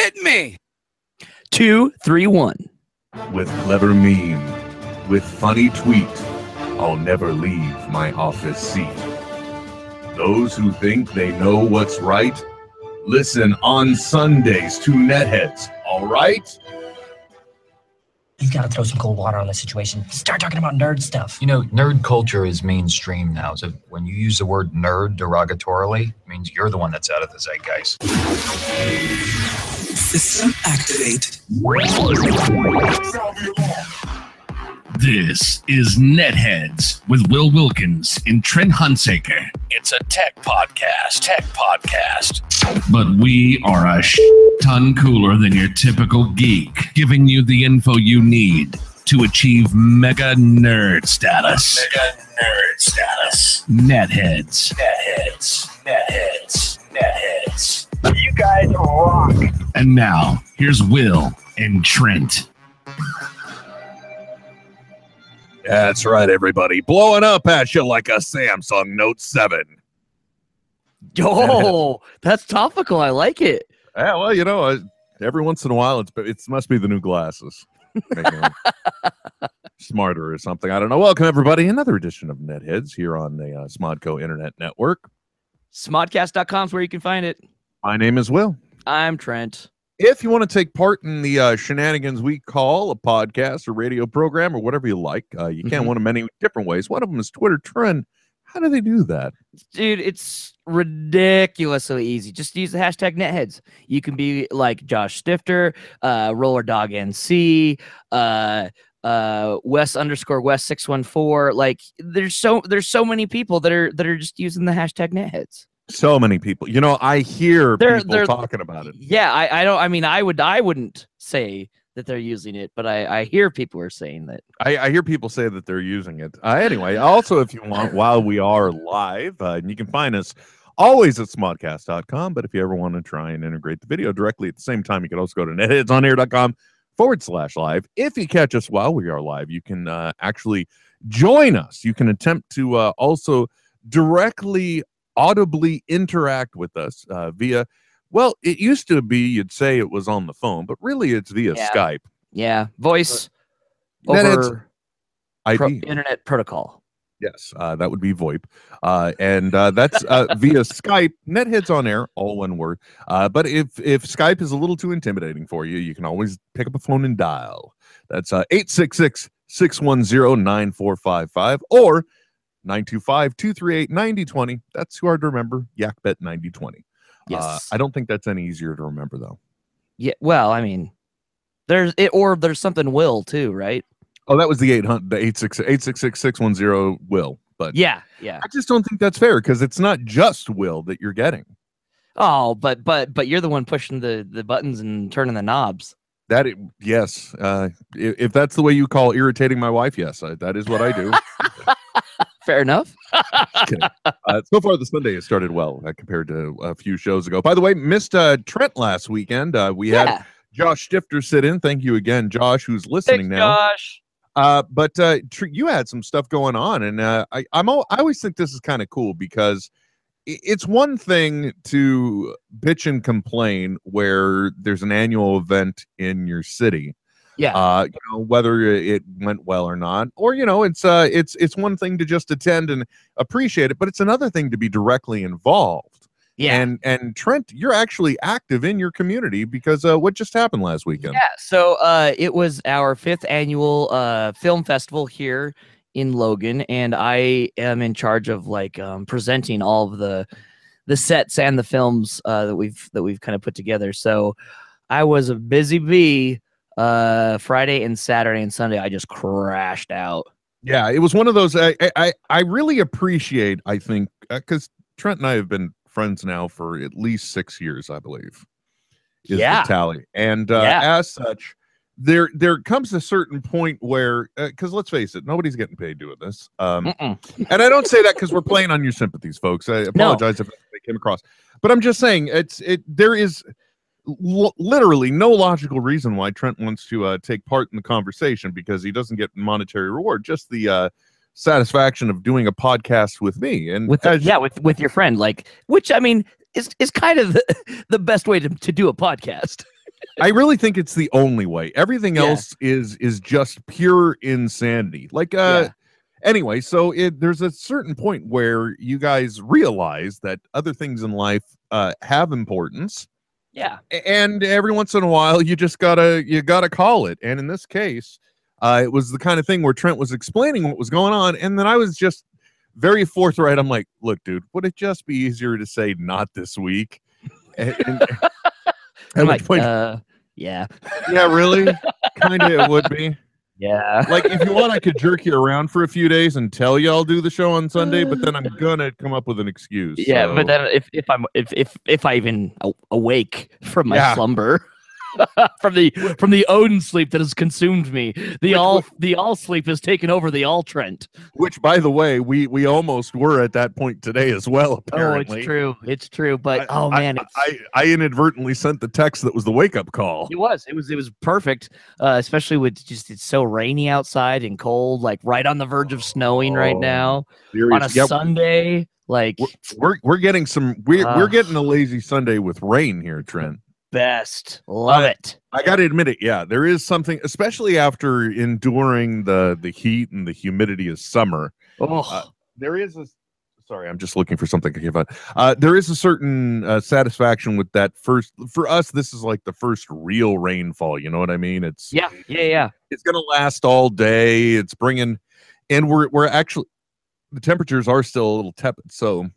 Hit me. Two, three, one. With clever meme, with funny tweet, I'll never leave my office seat. Those who think they know what's right, listen on Sundays to Netheads, all right? You've got to throw some cold water on the situation. Start talking about nerd stuff. You know, nerd culture is mainstream now. So when you use the word nerd derogatorily, it means you're the one that's out of the zeitgeist. System activate. This is Netheads with Will Wilkins and Trent Hunsaker. It's a tech podcast, tech podcast. But we are a sh- ton cooler than your typical geek, giving you the info you need to achieve mega nerd status. Mega nerd status. Netheads. Netheads. Netheads. Netheads. You guys rock. And now, here's Will and Trent. That's right, everybody. Blowing up at you like a Samsung Note 7. Oh, that's topical. I like it. Yeah, well, you know, uh, every once in a while, it's it must be the new glasses. Smarter or something. I don't know. Welcome, everybody. Another edition of Netheads here on the uh, Smodco Internet Network. Smodcast.com is where you can find it. My name is Will. I'm Trent. If you want to take part in the uh, shenanigans we call a podcast or radio program or whatever you like, uh, you can Mhm. one of many different ways. One of them is Twitter Trent. How do they do that? Dude, it's ridiculously easy. Just use the hashtag netheads. You can be like Josh Stifter, uh, Roller Dog NC, uh, uh, Wes underscore West six one four. Like there's so there's so many people that are that are just using the hashtag netheads. So many people. You know, I hear They're- people they're- talking about it. Yeah, I, I don't I mean I would I wouldn't say that they're using it, but I, I hear people are saying that. I, I hear people say that they're using it. Uh, anyway, also, if you want, while we are live, uh, and you can find us always at smodcast.com. But if you ever want to try and integrate the video directly at the same time, you can also go to netheadsonair.com forward slash live. If you catch us while we are live, you can uh, actually join us. You can attempt to uh, also directly, audibly interact with us uh, via. Well, it used to be you'd say it was on the phone, but really it's via Yeah. Skype. Yeah, voice it's over pro- internet protocol. Yes, uh, that would be VoIP, uh, and uh, that's uh, via Skype. Netheads on air, all one word. Uh, but if if Skype is a little too intimidating for you, you can always pick up a phone and dial. That's uh, 866-610-9455 or 925-238-9020. That's too hard to remember. Yakbet 9020. Yes. Uh, I don't think that's any easier to remember though. Yeah, well, I mean, there's it, or there's something will too, right? Oh, that was the 800 the 866 610 will. But Yeah, yeah. I just don't think that's fair because it's not just will that you're getting. Oh, but but but you're the one pushing the the buttons and turning the knobs. That i- yes, uh, if, if that's the way you call irritating my wife, yes, I, that is what I do. Fair enough. Uh, so far, the Sunday has started well uh, compared to a few shows ago. By the way, missed uh, Trent last weekend. Uh, we had. Josh Stifter sit in. Thank you again, Josh, who's listening Thanks, now. Josh. Uh, but uh, tr- you had some stuff going on, and uh, I, I'm al- I always think this is kind of cool because it's one thing to bitch and complain where there's an annual event in your city, Yeah. uh, you know whether it went well or not, or you know it's uh it's it's one thing to just attend and appreciate it, but it's another thing to be directly involved. yeah. And and Trent, you're actually active in your community because uh, what just happened last weekend? Yeah, so uh, it was our fifth annual uh, film festival here in Logan, and I am in charge of like um, presenting all of the the sets and the films uh, that we've that we've kind of put together. So I was a busy bee uh, Friday and Saturday and Sunday. I just crashed out. Yeah, it was one of those. I I, I really appreciate. I think because Trent and I have been friends now for at least six years, I believe. Is Yeah. the tally, and uh, Yeah. as such, there there comes a certain point where because let's face it, nobody's getting paid doing this. Um, and I don't say that because we're playing on your sympathies, folks. I apologize if they came across, but I'm just saying it's it. There is l- literally no logical reason why Trent wants to uh, take part in the conversation because he doesn't get monetary reward, just the uh, satisfaction of doing a podcast with me. And with as- yeah with with your friend like which i mean is is kind of the, the best way to, to do a podcast I really think it's the only way. Everything Yeah. else is is just pure insanity. Like uh Yeah. anyway, so it there's a certain point where you guys realize that other things in life uh have importance yeah. and every once in a while you just gotta you gotta call it. And in this case uh it was the kind of thing where trent was explaining what was going on and then i was just very forthright. I'm like look dude would it just be easier to say not this week? And, and- I'm at like, point, uh, yeah, yeah really? Kind of it would be yeah. like if you want i could jerk you around for a few days and tell you i'll do the show on sunday but then i'm gonna come up with an excuse Yeah, so- but then if, if I'm if if if I even awake from my Yeah. slumber, from the from the Odin sleep that has consumed me, the Which- all the all sleep has taken over the all Trent. which by the way we we almost were at that point today as well apparently Oh, it's true, it's true. But I- oh I- man, it's, I, I inadvertently sent the text that was the wake up call. it was it was it was perfect, uh, especially with just it's so rainy outside and cold, like right on the verge of snowing right Oh, now on a. Yeah, Sunday. Like we're, we're we're getting some we're we're Ah. getting a lazy Sunday with rain here, Trent. Best, love Uh, it. I got to admit it. Yeah, there is something, especially after enduring the the heat and the humidity of summer. Oh, uh, There is a sorry, I'm just looking for something to give out. Uh, there is a certain uh, satisfaction with that first. For us, this is like the first real rainfall. You know what I mean? It's yeah, yeah, yeah. it's to last all day. It's bringing, and we're we're actually the temperatures are still a little tepid, so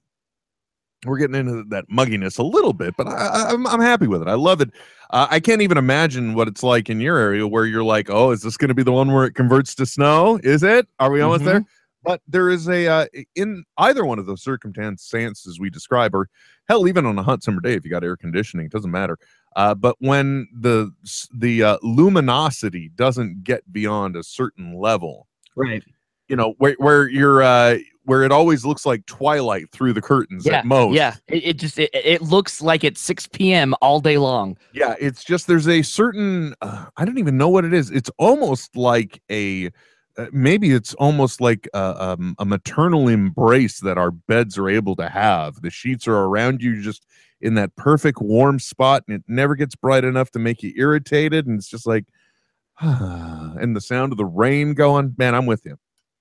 we're getting into that mugginess a little bit. But I, I, I'm I'm happy with it. I love it. Uh, I can't even imagine what it's like in your area where you're like, oh, is this going to be the one where it converts to snow? Is it? Are we almost there? But there is a uh, in either one of those circumstances we describe, or hell, even on a hot summer day, if you got air conditioning, it doesn't matter. Uh, but when the the uh, luminosity doesn't get beyond a certain level, Right. you know, where where you're uh, where it always looks like twilight through the curtains Yeah, at most. Yeah, it, it just it, it looks like it's 6 p.m. all day long. yeah. It's just there's a certain uh, I don't even know what it is. It's almost like a uh, maybe it's almost like a, um, a maternal embrace that our beds are able to have. The sheets are around you, just in that perfect warm spot, and it never gets bright enough to make you irritated. And it's just like, and the sound of the rain going. Man, I'm with you.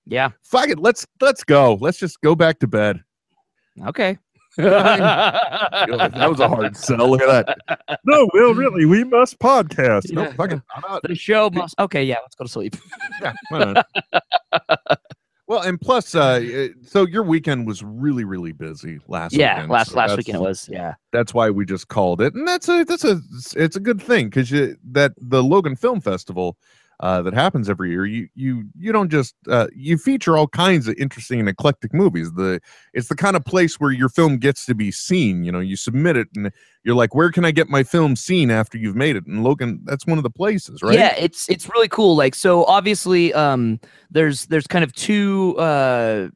Yeah. Fuck it, let's let's go. Let's just go back to bed. Okay. that was a hard sell. Look at that. No, Will, really, we must podcast. No, Yeah. fuck it. I'm out. The show must. Okay, yeah, let's go to sleep. Yeah, well, and plus, uh, so your weekend was really, really busy last. yeah, weekend, last so last weekend it was. Yeah. That's why we just called it, and that's a that's a it's a good thing because you that the Logan Film Festival. Uh, that happens every year. You you you don't just uh, you feature all kinds of interesting and eclectic movies. The it's the kind of place where your film gets to be seen. You know, you submit it and you're like, where can I get my film seen after you've made it? And Logan, that's one of the places, right? Yeah, it's it's really cool. Like so obviously um there's there's kind of two uh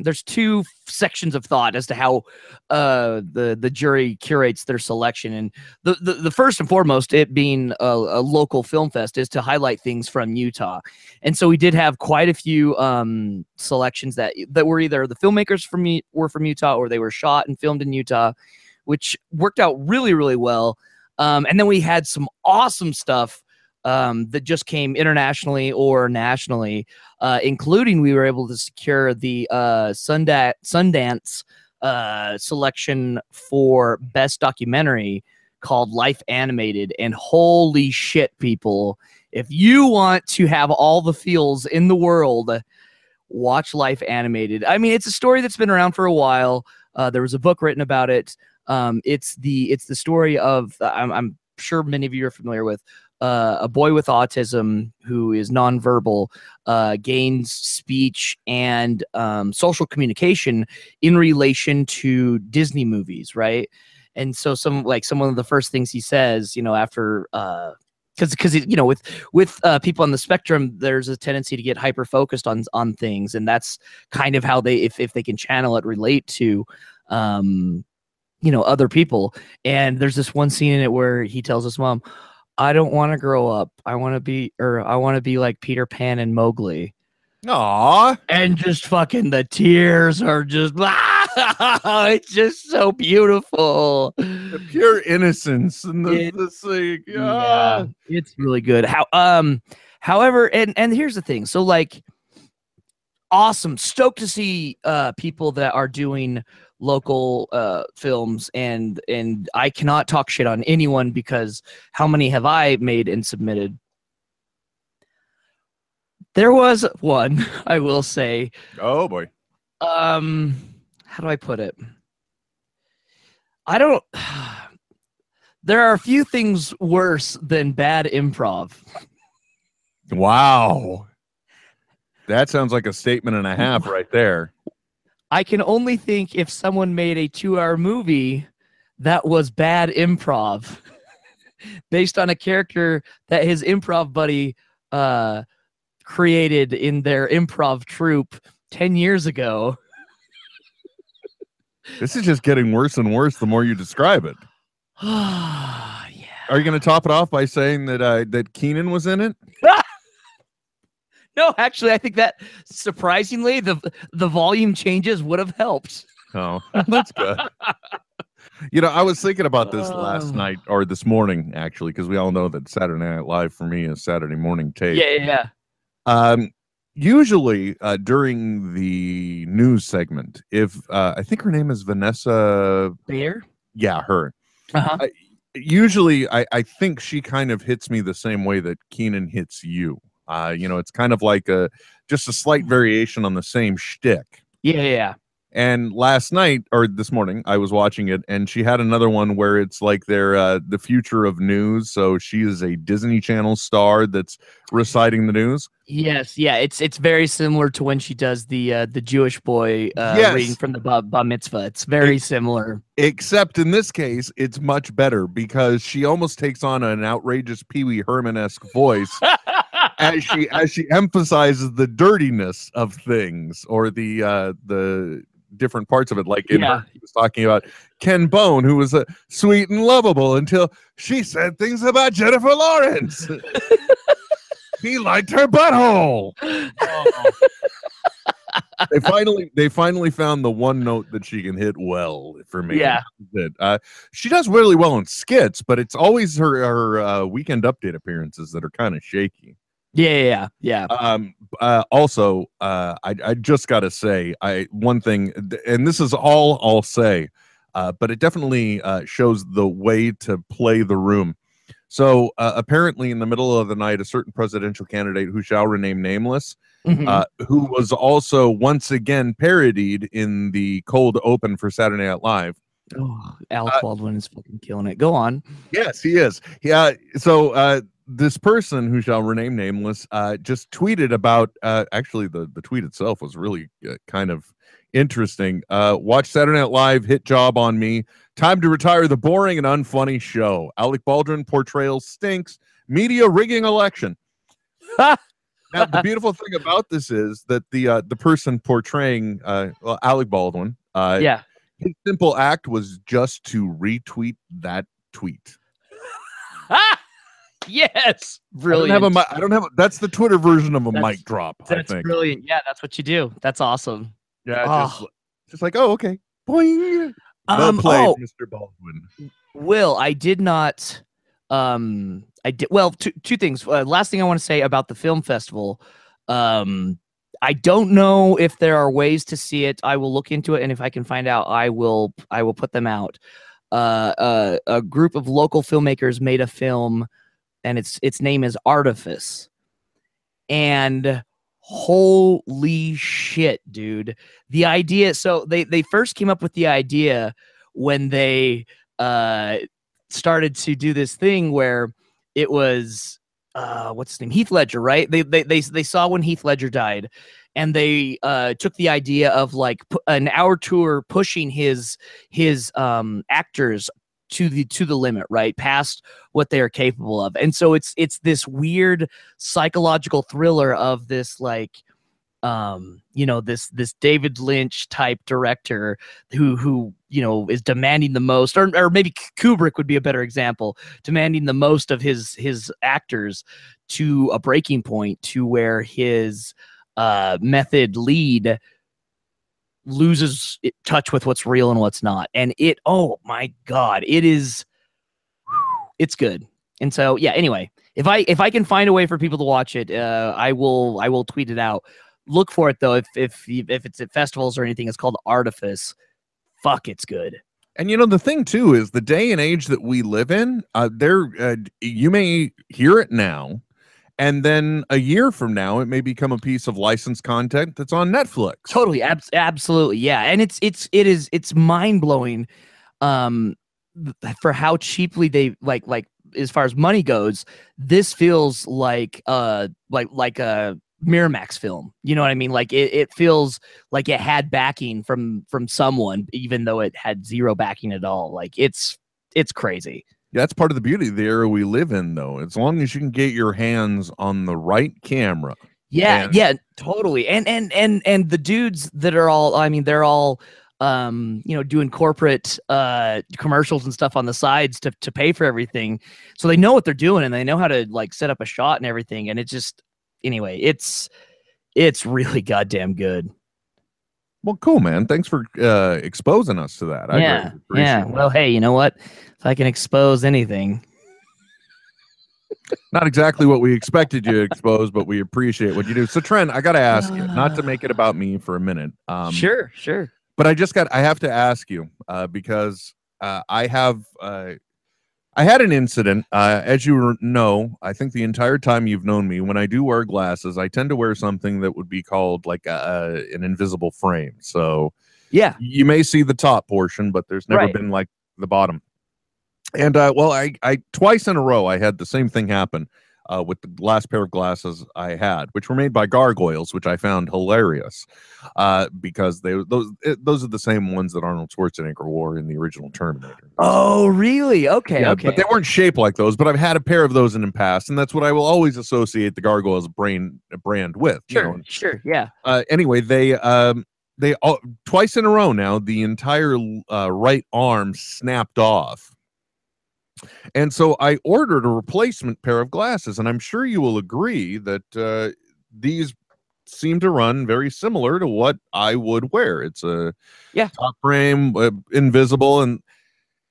there's two sections of thought as to how uh the the jury curates their selection and the the, the first and foremost it being a, a local film fest is to highlight things from Utah. And so we did have quite a few um selections that that were either the filmmakers from were from Utah or they were shot and filmed in Utah which worked out really really well. Um, and then we had some awesome stuff um, that just came internationally or nationally, uh, including we were able to secure the uh, Sunda- Sundance uh, selection for best documentary called Life Animated. And holy shit, people! If you want to have all the feels in the world, watch Life Animated. I mean, it's a story that's been around for a while. Uh, there was a book written about it. Um, it's the it's the story of I'm, I'm sure many of you are familiar with uh, a boy with autism who is nonverbal uh, gains speech and um, social communication in relation to Disney movies, right? And so some like some of the first things he says, you know, after uh, because because you know with with uh, people on the spectrum there's a tendency to get hyper focused on on things and that's kind of how they if, if they can channel it relate to um you know other people and there's this one scene in it where he tells his mom i don't want to grow up i want to be or i want to be like peter pan and mowgli Aw. and just fucking the tears are just ah! it's just so beautiful. the pure innocence and the, It- the thing. Yeah, ah. it's really good. How um however, and and here's the thing. So like awesome. Stoked to see uh people that are doing local uh films and and I cannot talk shit on anyone because how many have I made and submitted? There was one, I will say. Oh boy. Um how do I put it? I don't there are a few things worse than bad improv. Wow. That sounds like a statement and a half right there. I can only think if someone made a two hour movie that was bad improv based on a character that his improv buddy uh, created in their improv troupe 10 years ago. This is just getting worse and worse the more you describe it. yeah. Are you going to top it off by saying that uh, that Kenan was in it? No, actually, I think that surprisingly, the the volume changes would have helped. Oh, that's good. You know, I was thinking about this last Oh. night or this morning, actually, because we all know that Saturday Night Live for me is Saturday morning tape. Yeah, yeah, yeah. Um, usually uh, during the news segment, if uh, I think her name is Vanessa, Bayer. yeah, her. Uh-huh. I, usually, I, I think she kind of hits me the same way that Kenan hits you. Uh, you know, it's kind of like a just a slight variation on the same shtick. Yeah, yeah. And last night or this morning, I was watching it, and she had another one where it's like they're uh, the future of news. So she is a Disney Channel star that's reciting the news. Yes, yeah, it's it's very similar to when she does the uh, the Jewish boy uh, Yes. reading from the bar, bar mitzvah. It's very similar. Except in this case, it's much better because she almost takes on an outrageous Pee Wee Herman esque voice as she as she emphasizes the dirtiness of things or the uh, the different parts of it. Like in Yeah. her, he was talking about Ken Bone, who was uh, sweet and lovable until she said things about Jennifer Lawrence. he liked her butthole. they finally they finally found the one note that she can hit well for me. Yeah. That uh, she does really well in skits, but it's always her her uh, weekend update appearances that are kind of shaky. Yeah, yeah, yeah. Um, uh, also, uh, I I just got to say, I one thing, and this is all I'll say, uh, but it definitely uh, shows the way to play the room. So uh, apparently, in the middle of the night, a certain presidential candidate who shall remain nameless Mhm. uh, who was also once again parodied in the cold open for Saturday Night Live. oh, Alec uh, Baldwin is fucking killing it. Go on. Yes, he is. Yeah. So uh, this person who shall remain nameless uh, just tweeted about. Uh, actually, the the tweet itself was really uh, kind of interesting. Uh, watch Saturday Night Live. Hit job on me. Time to retire the boring and unfunny show. Alec Baldwin portrayal stinks. Media rigging election. now the beautiful thing about this is that the uh, the person portraying uh, well, Alec Baldwin, uh, yeah. his simple act was just to retweet that tweet. yes. I don't Brilliant. have a mi- I don't have. A, that's the Twitter version of a That's- mic drop. I That's think. brilliant. Yeah, that's what you do. That's awesome. yeah, just, Oh. just like oh okay, boing. Well Um, played, oh, Mr. Baldwin. Will, I did not. Um, I did well. Two two things. Uh, last thing I want to say about the film festival. Um, I don't know if there are ways to see it. I will look into it, and if I can find out, I will. I will put them out. Uh, uh, a group of local filmmakers made a film, and its its name is Artifice. And holy shit, dude! The idea. So they they first came up with the idea when they uh started to do this thing where it was uh what's his name Heath Ledger right they they they, they saw when Heath Ledger died and they uh took the idea of like an auteur pushing his his um actors to the to the limit right? Past what they are capable of. And so it's it's this weird psychological thriller of this like um you know this this David Lynch type director who who you know is demanding the most or, or maybe kubrick would be a better example demanding the most of his his actors to a breaking point to where his uh method lead loses touch with what's real and what's not. And it, oh my god, it is, it's good. And so yeah. Anyway, if I if I can find a way for people to watch it, uh, I will I will tweet it out. Look for it though. If if if it's at festivals or anything, it's called Artifice. Fuck, it's good. And you know the thing too is the day and age that we live in. Uh, there, uh, you may hear it now, and then a year from now, it may become a piece of licensed content that's on Netflix. Totally, abs- absolutely, yeah. And it's it's it is it's mind blowing, um, for how cheaply they like like as far as money goes. This feels like uh like like a Miramax film. You know what I mean? Like it, it feels like it had backing from from someone, even though it had zero backing at all. Like it's it's crazy. That's part of the beauty of the era we live in, though. As long as you can get your hands on the right camera. Yeah, And- yeah, totally. And and and and the dudes that are all I mean, they're all um, you know, doing corporate uh commercials and stuff on the sides to to pay for everything. So they know what they're doing and they know how to like set up a shot and everything. And it just anyway, it's it's really goddamn good. Well, cool, man. Thanks for uh, exposing us to that. I yeah. Yeah. it. Well, hey, you know what? If I can expose anything. Not exactly what we expected you to expose, but we appreciate what you do. So, Trent, I got to ask you, not to make it about me for a minute. Um, sure, sure. but I just got I have to ask you uh, because uh, I have uh, I had an incident. Uh, as you know, I think the entire time you've known me, when I do wear glasses, I tend to wear something that would be called like a, an invisible frame. So Yeah. you may see the top portion, but there's never Right. been like the bottom. And uh, well, I, I twice in a row I had the same thing happen uh, with the last pair of glasses I had, which were made by Gargoyles, which I found hilarious uh, because they those it, those are the same ones that Arnold Schwarzenegger wore in the original Terminator. Oh, really? Okay, Yeah, okay. but they weren't shaped like those. But I've had a pair of those in the past, and that's what I will always associate the Gargoyles brain brand with. you know, sure, sure. Yeah. uh, anyway, they um they all, twice in a row now the entire uh, right arm snapped off. And so I ordered a replacement pair of glasses, and I'm sure you will agree that uh, these seem to run very similar to what I would wear. It's a Yeah. top frame, uh, invisible, and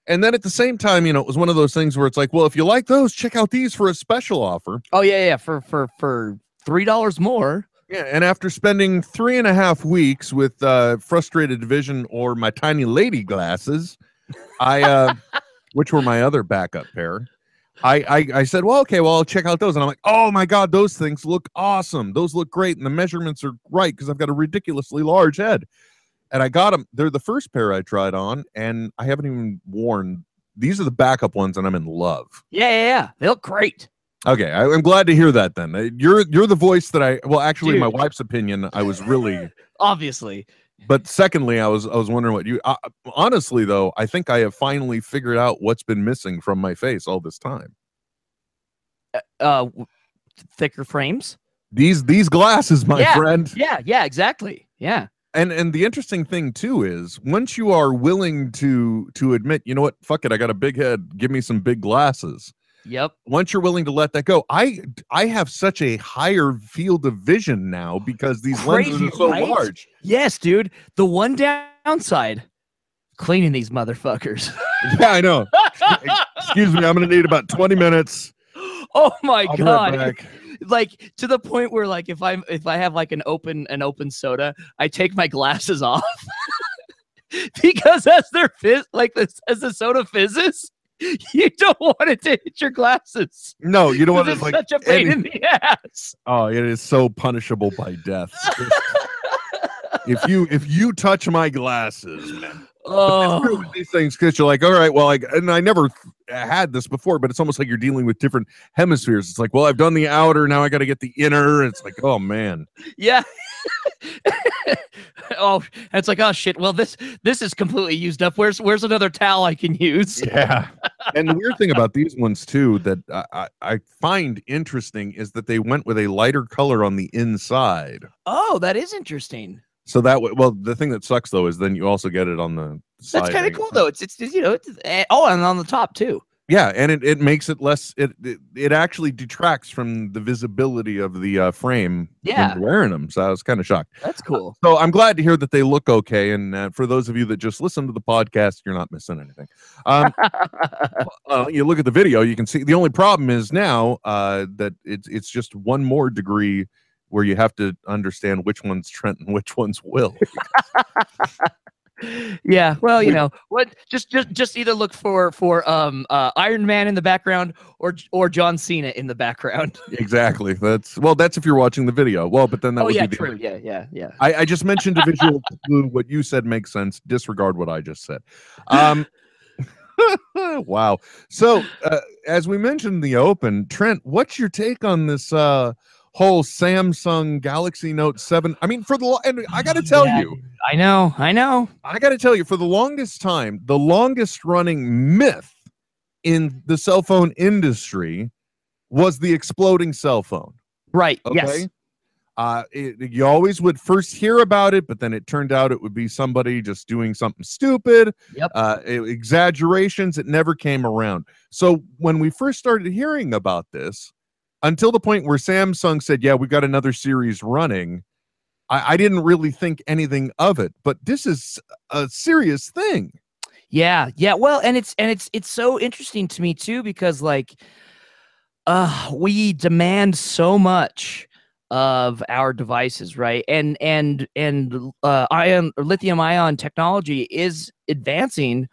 and then at the same time, you know, it was one of those things where it's like, well, if you like those, check out these for a special offer. Oh yeah, yeah. For for for three dollars more. Yeah, and after spending three and a half weeks with uh, frustrated vision or my tiny lady glasses, I, uh, which were my other backup pair, I, I I said, well, okay, well, I'll check out those, and I'm like, oh my god, those things look awesome. Those look great, and the measurements are right because I've got a ridiculously large head, and I got them. They're the first pair I tried on, and I haven't even worn. These are the backup ones, and I'm in love. Yeah, yeah, yeah. They look great. Okay, I, I'm glad to hear that. Then you're you're the voice that I well, actually, in my wife's opinion, I was really. Obviously. But secondly, I was I was wondering what you. Uh, honestly, though, I think I have finally figured out what's been missing from my face all this time. Uh, thicker frames. These these glasses, my Yeah. friend. Yeah, yeah, exactly. Yeah. And and the interesting thing too is once you are willing to to admit, you know what, fuck it, I got a big head. Give me some big glasses. Yep. Once you're willing to let that go, I I have such a higher field of vision now because these lenses are so right? large. Yes, dude. The one downside, cleaning these motherfuckers. Yeah, I know. Excuse me, I'm gonna need about 20 minutes. oh my I'll god. like to the point where like if I'm if I have like an open an open soda, I take my glasses off. because as they're fizz like this as the soda fizzes, you don't want it to hit your glasses. No, you don't want to like such a pain any- in the ass. Oh, it is so punishable by death. if you if you touch my glasses, man. Oh, these things because you're like, all right, well, like, and I never had this before, but it's almost like you're dealing with different hemispheres. It's like, well, I've done the outer, now I got to get the inner. It's like, oh man, yeah. oh, it's like oh shit. Well, this this is completely used up. Where's where's another towel I can use? yeah. and the weird thing about these ones too that I, I, I find interesting is that they went with a lighter color on the inside. Oh, that is interesting. So that way, well, the thing that sucks though is then you also get it on the. Side. That's kind of cool though. It's, it's it's, you know it's, eh, oh and on the top too. Yeah, and it, it makes it less. It, it it actually detracts from the visibility of the uh, frame. Yeah. wearing them. So I was kind of shocked. That's cool. So I'm glad to hear that they look okay. And uh, for those of you that just listen to the podcast, you're not missing anything. Um, uh, you look at the video, you can see the only problem is now uh, that it's it's just one more degree where you have to understand which one's Trent and which one's Will. yeah well you know what just just just either look for for um uh iron man in the background or or john cena in the background exactly. That's well, that's if you're watching the video. Well, but then that oh would yeah be the true yeah yeah yeah I, I just mentioned a visual clue. What you said makes sense. Disregard what I just said. Um, wow. So, uh, as we mentioned in the open, Trent, what's your take on this uh, whole Samsung Galaxy Note Seven? I mean, for the and I got to tell Yeah, you, i know i know I got to tell you, for the longest time, the longest running myth in the cell phone industry was the exploding cell phone. right Okay. yes Uh, it, you always would first hear about it, but then it turned out it would be somebody just doing something stupid. Yep. Uh, it- exaggerations. It never came around. So when we first started hearing about this, until the point where Samsung said, "Yeah, we've got another series running," I, I didn't really think anything of it. But this is a serious thing. Yeah, yeah. Well, and it's and it's it's so interesting to me too because like uh we demand so much of our devices, right? And and and uh ion or lithium ion technology is advancing.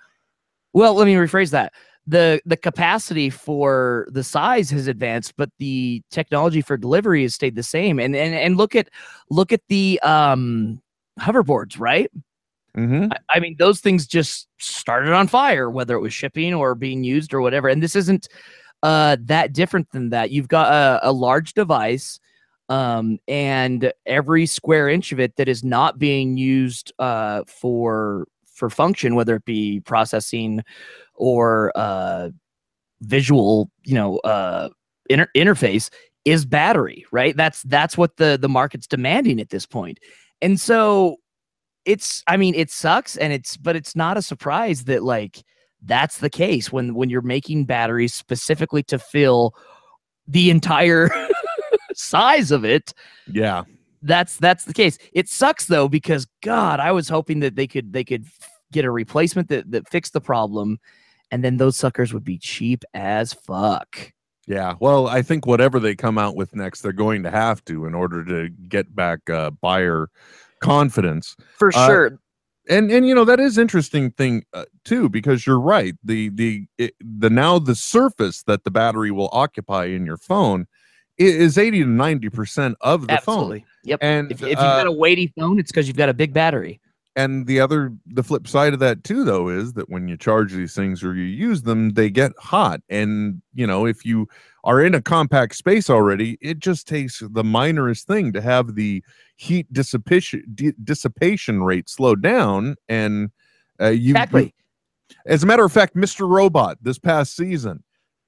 Well, let me rephrase that. The the capacity for the size has advanced, but the technology for delivery has stayed the same. And and and look at look at the um hoverboards, right? Mm-hmm. I, I mean, those things just started on fire, whether it was shipping or being used or whatever. And this isn't uh, that different than that. You've got a, a large device, um, and every square inch of it that is not being used uh, for for function, whether it be processing or uh, visual, you know, uh, inter- interface, is battery. Right. That's that's what the the market's demanding at this point. And so it's i mean it sucks and it's but it's not a surprise that like that's the case when when you're making batteries specifically to fill the entire size of it Yeah. that's that's the case it sucks though because god i was hoping that they could they could get a replacement that that fixed the problem and then those suckers would be cheap as fuck Yeah, well, I think whatever they come out with next, they're going to have to in order to get back uh, buyer confidence. for Uh, sure And and you know that is interesting thing uh, too because you're right. The the it, the now the surface that the battery will occupy in your phone is 80 to 90 percent of the phone. absolutely yep. And if, if you've uh, got a weighty phone it's because you've got a big battery and the other the flip side of that too though is that when you charge these things or you use them they get hot. And you know if you are in a compact space already it just takes the minorest thing to have the heat dissipation dissipation rate slow down. And uh, you exactly. as a matter of fact mr robot this past season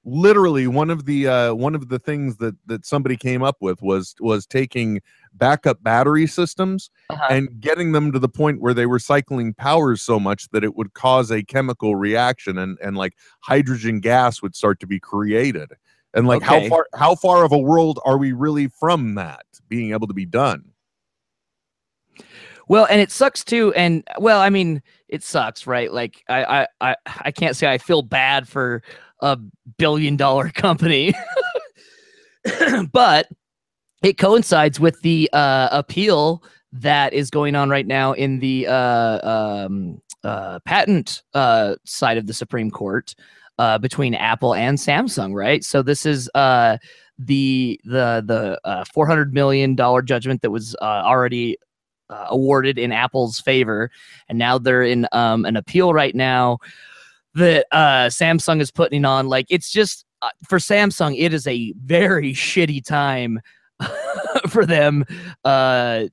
literally one of the uh one of the things that that somebody came up with was was taking backup battery systems Uh-huh. and getting them to the point where they were cycling powers so much that it would cause a chemical reaction and and like hydrogen gas would start to be created and like how far how far of a world are we really from that being able to be done Well, and it sucks too. And well, I mean, it sucks, right? Like I, I, I, I can't say I feel bad for a billion dollar company, but it coincides with the uh, appeal that is going on right now in the uh, um, uh, patent uh, side of the Supreme Court uh, between Apple and Samsung, right? So this is uh, the the the four hundred million dollar judgment that was already awarded in Apple's favor, and now they're in um, an appeal right now that uh, Samsung is putting on. Like it's just uh, for Samsung, it is a very shitty time for them. Uh,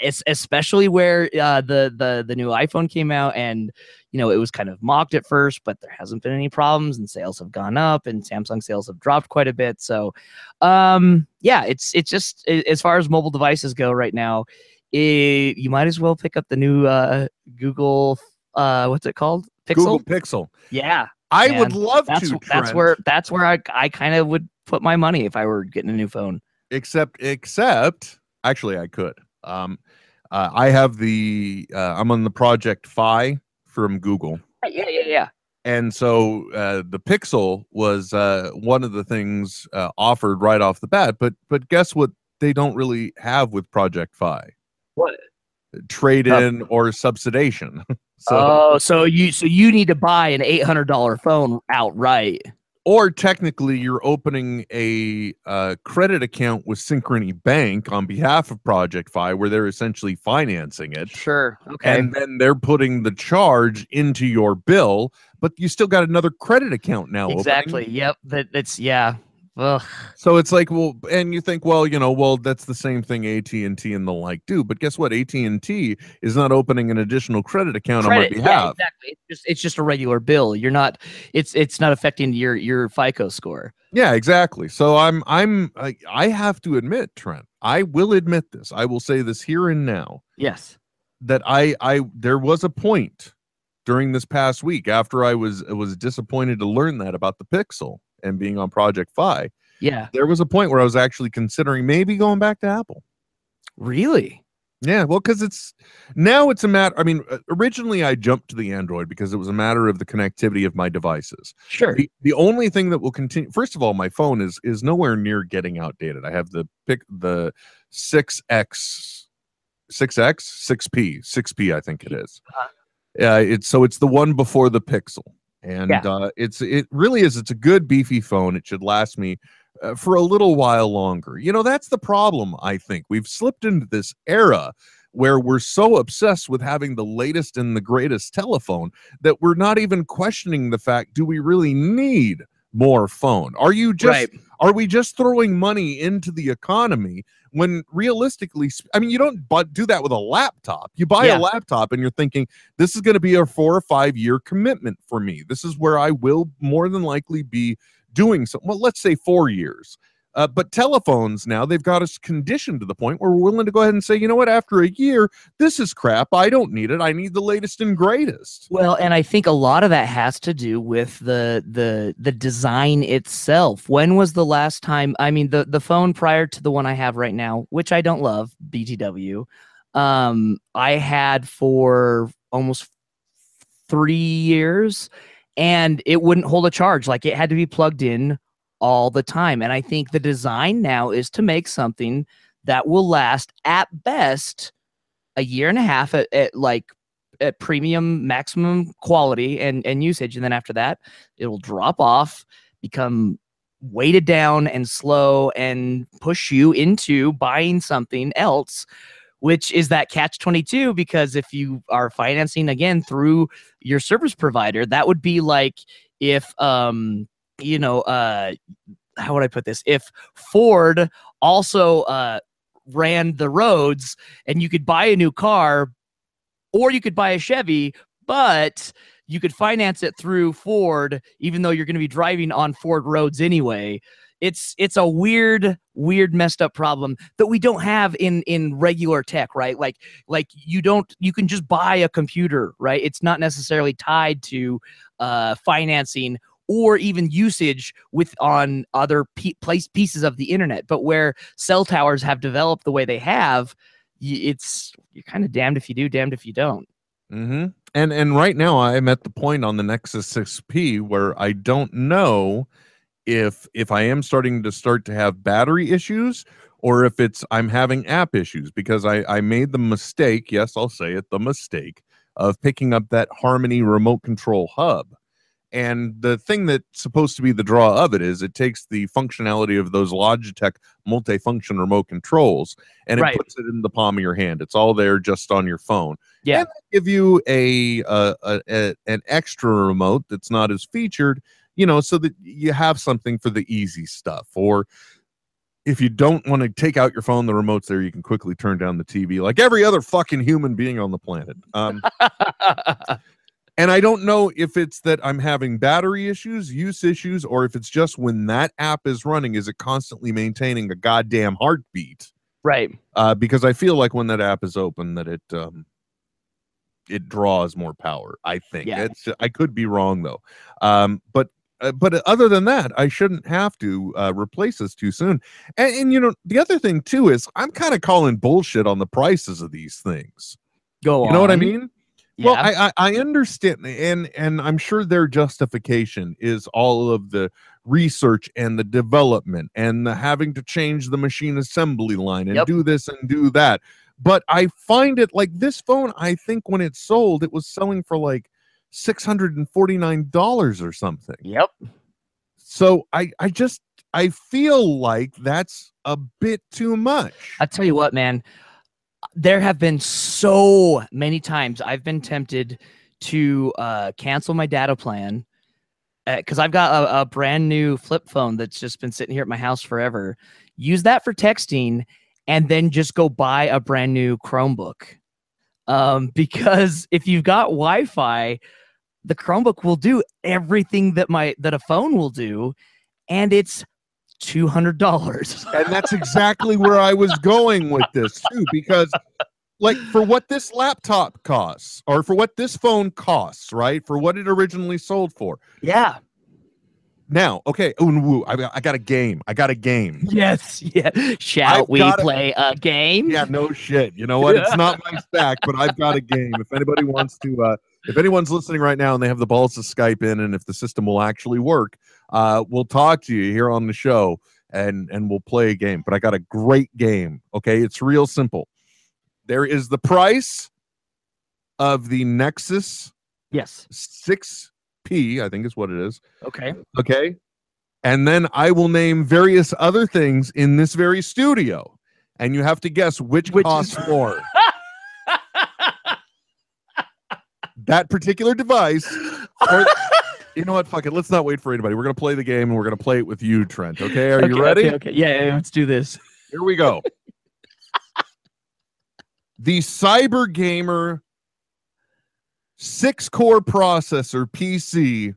es- especially where uh, the the the new iPhone came out, and you know it was kind of mocked at first, but there hasn't been any problems, and sales have gone up, and Samsung sales have dropped quite a bit. So, um, yeah, it's it's just as far as mobile devices go right now, it, you might as well pick up the new uh, Google. Uh, what's it called? Pixel. google pixel Yeah, I Man, would love That's to. that's where that's where I I kind of would put my money if I were getting a new phone. except except actually I could. Um, uh, I have the uh, I'm on the Project Fi from Google. Yeah, yeah, yeah. and so uh, the pixel was uh, one of the things uh, offered right off the bat but but guess what they don't really have with project fi What? trade in or subsidization so oh, so you so you need to buy an eight hundred dollar phone outright. or technically you're opening a uh, credit account with synchrony bank on behalf of project fi where they're essentially financing it Sure. Okay. and then they're putting the charge into your bill but you still got another credit account now opening. exactly. Yep. That that's yeah. Ugh. So it's like, well, and you think, well, you know, well, that's the same thing AT and T and the like do. But guess what? AT and T is not opening an additional credit account Credit, on my yeah, behalf. exactly. It's just it's just a regular bill. You're not. It's it's not affecting your your FICO score. Yeah, exactly. So I'm, I'm, I, I have to admit, Trent, I will admit this. I will say this here and now Yes. that I, I, there was a point during this past week after I was was disappointed to learn that about the Pixel and being on Project Fi. Yeah. There was a point where I was actually considering maybe going back to Apple. Really. Yeah, well, because it's now it's a matter. I mean, uh, originally I jumped to the Android because it was a matter of the connectivity of my devices. Sure. The, the only thing that will continue, first of all, my phone is is nowhere near getting outdated. I have the pick the six X, six X, six P, six P. I think it is. Uh, it's so it's the one before the Pixel, and Yeah. uh, it's it really is. It's a good beefy phone. It should last me uh, for a little while longer. You know, that's the problem. I think we've slipped into this era where we're so obsessed with having the latest and the greatest telephone that we're not even questioning the fact do we really need more phone? Are you just right. are we just throwing money into the economy when realistically I mean you don't but do that with a laptop. You buy Yeah. a laptop and you're thinking this is going to be a 4 or 5 year commitment for me. This is where I will more than likely be doing some well let's say 4 years. Uh, but telephones now they've got us conditioned to the point where we're willing to go ahead and say, you know what, after a year, this is crap. I don't need it. I need the latest and greatest. Well, and I think a lot of that has to do with the the the design itself. When was the last time? I mean, the the phone prior to the one I have right now, which I don't love, BTW, um, I had for almost three years, and it wouldn't hold a charge. Like it had to be plugged in all the time. And I think the design now is to make something that will last at best a year and a half at, at like at premium maximum quality and and usage and then after that it'll drop off become weighted down and slow and push you into buying something else which is that catch 22 because if you are financing again through your service provider that would be like if um you know uh how would i put this if ford also uh ran the roads and you could buy a new car or you could buy a Chevy, but you could finance it through Ford, even though you're going to be driving on Ford roads anyway. It's it's a weird, weird, messed up problem that we don't have in in regular tech, right? Like like you don't you can just buy a computer, right? It's not necessarily tied to uh, financing or even usage with on other place pieces of the internet. But where cell towers have developed the way they have, it's you're kind of damned if you do, damned if you don't. Mm-hmm. And and right now I'm at the point on the Nexus 6P where I don't know if if I am starting to start to have battery issues or if it's I'm having app issues because I I made the mistake, yes, I'll say it, the mistake of picking up that Harmony remote control hub. And the thing that's supposed to be the draw of it is it takes the functionality of those Logitech multifunction remote controls and it Right. puts it in the palm of your hand. It's all there just on your phone Yeah. and they give you a, uh, a, a an extra remote that's not as featured you know so that you have something for the easy stuff or if you don't want to take out your phone the remote's there you can quickly turn down the tv like every other fucking human being on the planet um, and i don't know if it's that i'm having battery issues use issues or if it's just when that app is running is it constantly maintaining a goddamn heartbeat right. uh, because I feel like when that app is open, that it um, it draws more power. I think Yeah. it's. I could be wrong though. Um, but uh, but other than that, I shouldn't have to uh, replace this too soon. And, and you know the other thing too is I'm kind of calling bullshit on the prices of these things. Go on. You know what I mean? Well, Yeah. I, I I understand, and and I'm sure their justification is all of the research and the development and the having to change the machine assembly line and Yep. do this and do that. But I find it like this phone. I think when it sold, it was selling for like six hundred and forty nine dollars or something. Yep. So I I just I feel like that's a bit too much. I tell you what, man. There have been so many times I've been tempted to uh, cancel my data plan because I've got a, a brand new flip phone that's just been sitting here at my house forever. Use that for texting, and then just go buy a brand new Chromebook. Um, because if you've got Wi-Fi, the Chromebook will do everything that my that a phone will do, and it's two hundred dollars. and that's exactly where I was going with this too, because like for what this laptop costs, or for what this phone costs, right? For what it originally sold for. yeah. Now, okay, ooh, woo, I, got- I got a game. I got a game. Yes. Yeah. Shall I've we play a game? Yeah, no shit. You know what? It's not my stack, but I've got a game. If anybody wants to, uh, if anyone's listening right now and they have the balls to Skype in, and if the system will actually work, uh, we'll talk to you here on the show and and we'll play a game. But I got a great game. Okay, it's real simple. There is the price of the Nexus Yes. 6P, I think is what it is. Okay. Okay. And then I will name various other things in this very studio. And you have to guess which, Which is- costs more. that particular device. Or, you know what? Fuck it. Let's not wait for anybody. We're going to play the game and we're going to play it with you, Trent. Okay. Are you ready? Okay, okay. Yeah, yeah, let's do this. Here we go. the Cyber Gamer six core processor PC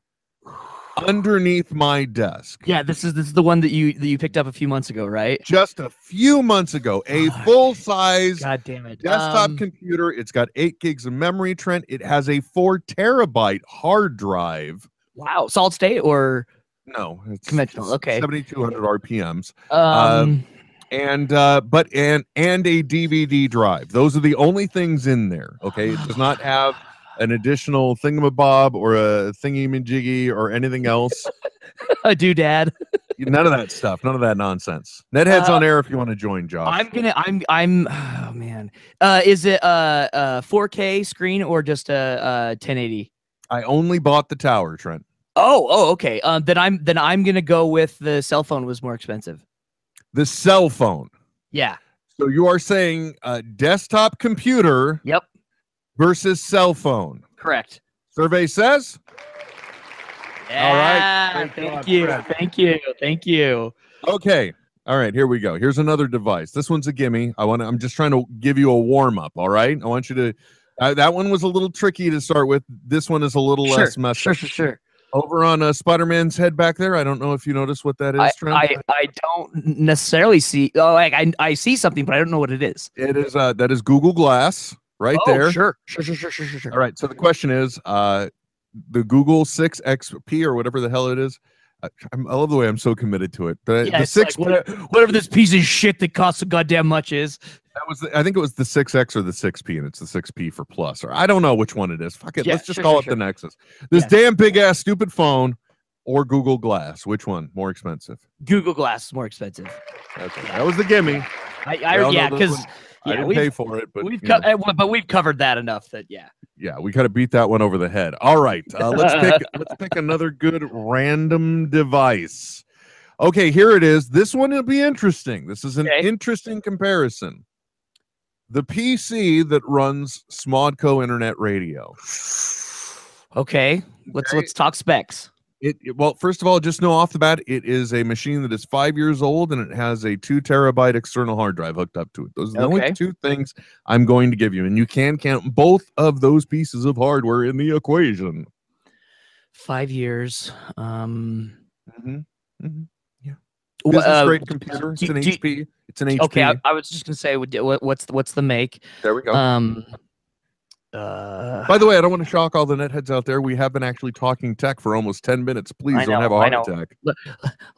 underneath my desk. Yeah, this is this is the one that you that you picked up a few months ago, right? just a few months ago a Fuck. full size God damn it. desktop Um, computer it's got eight gigs of memory trent it has a four terabyte hard drive wow, solid state or no it's Conventional, it's okay. 7200 rpms um, and uh but and and a dvd drive those are the only things in there okay it does not have an additional thingamabob or a thingy or anything else a doodad. none of that stuff none of that nonsense netheads Uh, on air if you want to join josh I'm gonna I'm I'm oh man. Uh is it a, uh 4K screen or just a uh 1080? I only bought the tower trent Oh, oh, okay. Um, then I'm then I'm gonna go with the cell phone was more expensive. the cell phone Yeah. So you are saying uh, desktop computer Yep. versus cell phone. Correct. Survey says All right. Yeah, Great Thank job, you. Fred. Thank you. Thank you. okay. All right, here we go. Here's another device. This one's a gimme. I want to. I'm just trying to give you a warm up. All right. I want you to. Uh, that one was a little tricky to start with. This one is a little Sure, less messy. Sure, sure, sure. Over on uh, Spider-Man's head back there. I don't know if you noticed what that is. I, Trent. I I don't necessarily see. Oh, like I I see something, but I don't know what it is. it is. Uh, that is Google Glass right oh, there. Sure, sure, sure, sure, sure, sure, sure. All right. So the question is, uh, the Google Six XP or whatever the hell it is. I, I'm, love the way I'm so committed to it. The, Yeah, the six like whatever, whatever this piece of shit that costs so goddamn much is. That was the, I think it was the six X or the six P, and it's the six P for plus. Or I don't know which one it is. Fuck it. Yeah, Let's just sure, call sure, it sure. the Nexus. This Yeah. damn big ass stupid phone or Google Glass. Which one more expensive? Google Glass is more expensive. Okay, that was the gimme. I, I yeah, because one- I yeah, didn't we've pay for it, but we've co- uh, but we've covered that enough that yeah. yeah, we kind of beat that one over the head. All right, uh, let's pick let's pick another good random device. Okay, here it is. This one will be interesting. This is an Okay. interesting comparison. The PC that runs Smodco Internet Radio. Okay, let's Okay. let's talk specs. It, it- well, first of all, just know off the bat, it is a machine that is five years old and it has a two terabyte external hard drive hooked up to it. Those are the only two things I'm going to give you, and you can count both of those pieces of hardware in the equation. Five years. Um, Mm-hmm. wha- Business uh, grade computer. It's do- an do- HP. It's an HP. Okay, I, I was just gonna say, what, what- what's the, what's the make? there we go. Um, Uh, By the way, I don't want to shock all the netheads out there. We have been actually talking tech for almost 10 minutes. Please I don't have a heart attack.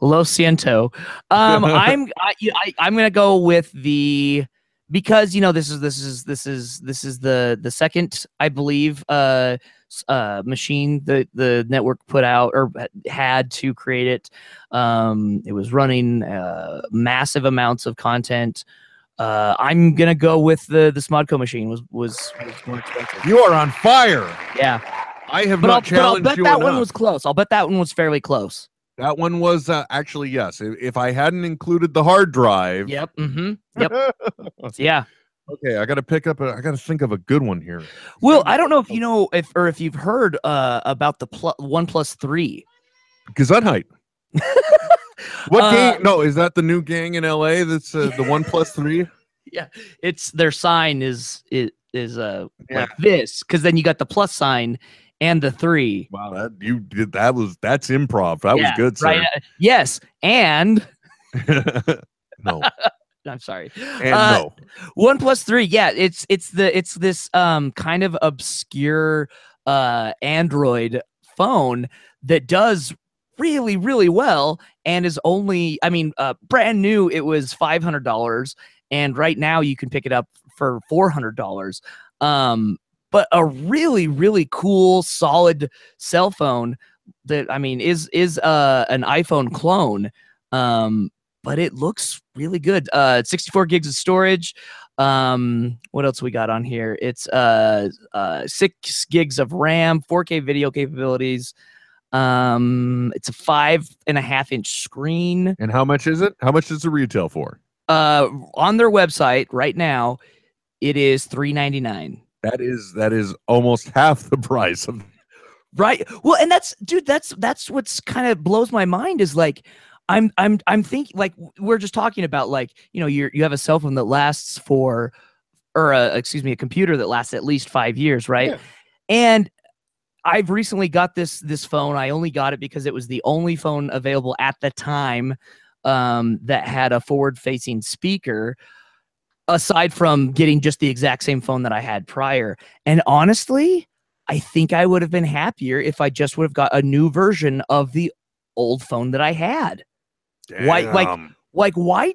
Lo siento. Um, I'm I, I, I'm gonna go with the because you know this is this is this is this is the the second I believe uh s- uh machine that the network put out or had to create it. Um, it was running uh, massive amounts of content. Uh, I'm gonna go with the the Smodco machine was was, was more expensive. You are on fire. Yeah, I have but I'll, not but I'll bet that enough. one was close. I'll bet that one was fairly close. that one was uh, actually yes. If, if I hadn't included the hard drive. Yep. Mm-hmm. Yep. Yeah. Okay, I got to pick up. A, I got to think of a good one here. Well, I don't know if you know if or if you've heard uh, about the pl- One Plus Three. Gesundheit. What Uh, gang? No, is that the new gang in LA? That's uh, the one plus three. Yeah, It's their sign is is is uh Yeah. like this because then you got the plus sign and the three. Wow, that you did. That was that's improv. That Yeah, was good, sir. Right? uh, Yes, and no, I'm sorry. and Uh, no. One plus three. Yeah, it's it's the it's this um kind of obscure uh Android phone that does really really well and is only I mean uh brand new it was five hundred dollars and right now you can pick it up for four hundred dollars. Um, but a really really cool solid cell phone that I mean is is uh an iPhone clone. Um, but it looks really good. Uh, 64 gigs of storage. Um, what else we got on here? It's uh, uh, six gigs of RAM, 4K video capabilities. Um, it's a five and a half inch screen. And how much is it? How much does it retail for? Uh, on their website right now, it is 399. That is that is almost half the price of. Right. Well, and that's dude, that's that's what's kind of blows my mind is like I'm I'm I'm thinking like we're just talking about like, you know, you're you have a cell phone that lasts for or a, excuse me, a computer that lasts at least 5 years, right? Yeah. And I've recently got this this phone. I only got it because it was the only phone available at the time um, that had a forward facing speaker aside from getting just the exact same phone that I had prior. And honestly, I think I would have been happier if I just would have got a new version of the old phone that I had. Why- like- Like why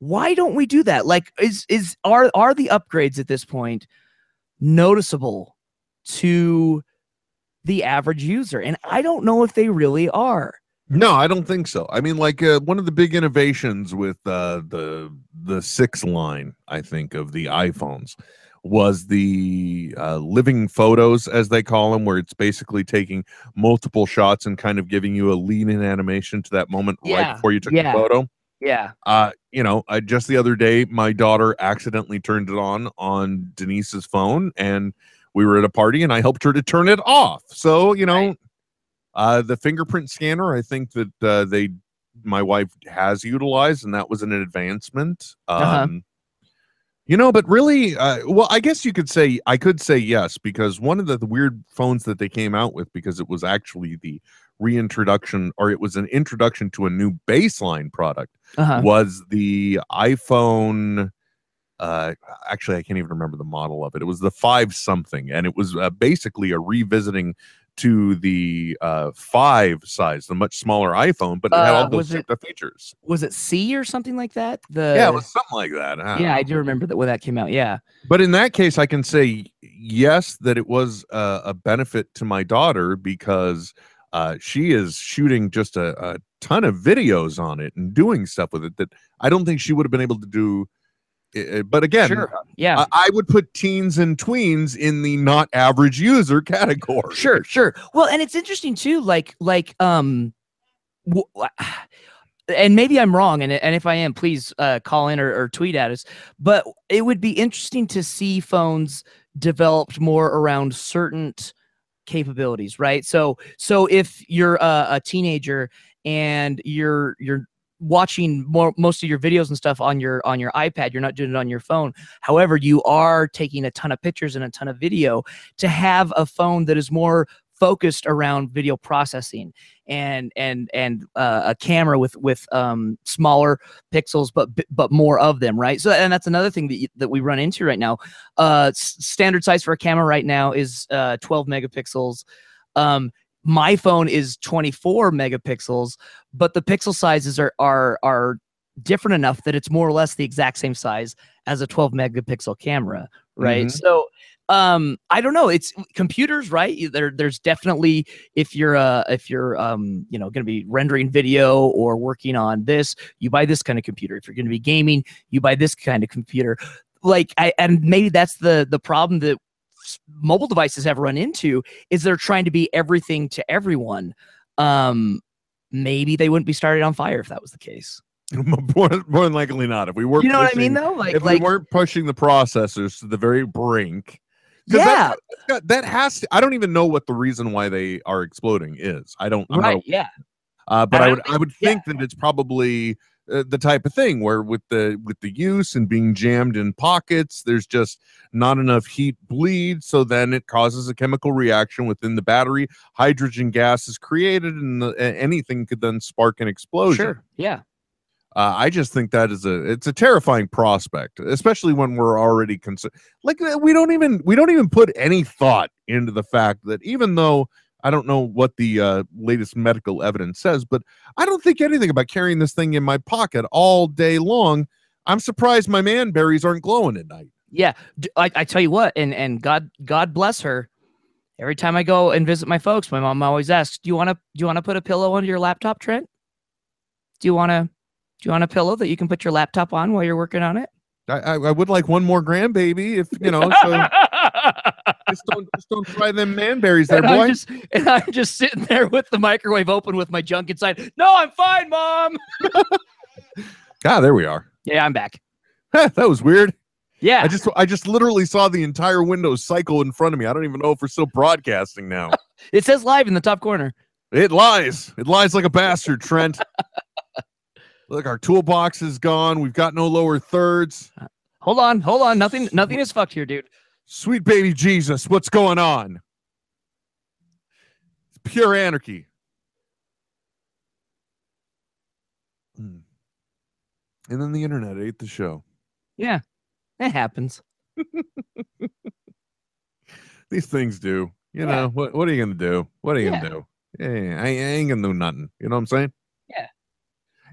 why don't we do that? Like is is are are the upgrades at this point noticeable to the average user? And I don't know if they really are. No, I don't think so. I mean, like uh, one of the big innovations with uh, the the six line, I think, of the iPhones was the uh, living photos, as they call them, where it's basically taking multiple shots and kind of giving you a lean in animation to that moment right before you took yeah. the photo. Yeah. Uh, you know, I, just the other day, my daughter accidentally turned it on on Denise's phone, and we were at a party, and I helped her to turn it off. So, you know, Right. uh, the fingerprint scanner, I think that uh, they, my wife has utilized, and that was an advancement. Um, Uh-huh. You know, but really, uh, well, I guess you could say I could say yes because one of the, the weird phones that they came out with because it was actually the reintroduction or it was an introduction to a new baseline product Uh-huh. was the iPhone. Uh, actually, I can't even remember the model of it. It was the five something, and it was uh, basically a revisiting to the uh, five size, the much smaller iPhone, but it had Uh, all those was it- features. Was it C or something like that? The yeah, it was something like that. huh? Yeah, I do remember that when that came out. Yeah. But in that case, I can say yes that it was uh, a benefit to my daughter because uh, she is shooting just a, a ton of videos on it and doing stuff with it that I don't think she would have been able to do. Uh, But again, Sure. Yeah. I, I would put teens and tweens in the not average user category. sure sure well and it's interesting too like like um w- and maybe i'm wrong and, and if i am please uh, call in or, or tweet at us but it would be interesting to see phones developed more around certain capabilities right so so if you're a, a teenager and you're you're watching more most of your videos and stuff on your on your ipad. You're not doing it on your phone. However you are taking a ton of pictures and a ton of video to have a phone that is more focused around video processing and and and uh, a camera with with um, smaller pixels but but more of them right? So and that's another thing that, y- that we run into right now. Uh standard size for a camera right now is uh 12 megapixels. Um my phone is 24 megapixels but the pixel sizes are are are different enough that it's more or less the exact same size as a 12 megapixel camera right? Mhm. so um i don't know. It's computers right? There there's definitely if you're uh if you're um you know going to be rendering video or working on this you buy this kind of computer. If you're going to be gaming you buy this kind of computer. Like i and maybe that's the the problem that mobile devices have run into is they're trying to be everything to everyone um maybe they wouldn't be started on fire if that was the case more, more than likely not. If we weren't, you know what i mean pushing- though like if like we weren't pushing the processors to the very brink, yeah that, that has to. I don't even know what the reason why they are exploding is. I don't. I'm not yeah Uh, but I I would I think- would yeah. think that it's probably uh, the type of thing where with the with the use and being jammed in pockets, there's just not enough heat bleed, so then it causes a chemical reaction within the battery. Hydrogen gas is created, and the, anything could then spark an explosion. sure yeah Uh, I just think that is a it's a terrifying prospect, especially when we're already concerned. Like uh, we don't even we don't even put any thought into the fact that even though I don't know what the uh, latest medical evidence says, but I don't think anything about carrying this thing in my pocket all day long. I'm surprised my man berries aren't glowing at night. Yeah, I tell you what, and and God God bless her. Every time I go and visit my folks, my mom always asks, "Do you want to do you want to put a pillow under your laptop, Trent? Do you want to do you want a pillow that you can put your laptop on while you're working on it?" I, I, I would like one more grandbaby, if you know. So just don't just don't try them manberries there, and, I'm just, and I'm just sitting there with the microwave open with my junk inside. No, I'm fine, mom. Ah, there we are. Yeah, I'm back. that was weird. Yeah, I just I just literally saw the entire Windows cycle in front of me. I don't even know if we're still broadcasting now. it says live in the top corner. it lies. It lies like a bastard, Trent. Look, our toolbox is gone. We've got no lower thirds. Hold on, hold on. Nothing, nothing is fucked here, dude. Sweet baby Jesus, what's going on? It's pure anarchy. Hmm. And then the internet ate the show. Yeah, it happens. These things do. You Yeah. know, what what are you gonna do? What are you Yeah. gonna do? Yeah, I, I ain't gonna do nothing. You know what I'm saying? Yeah.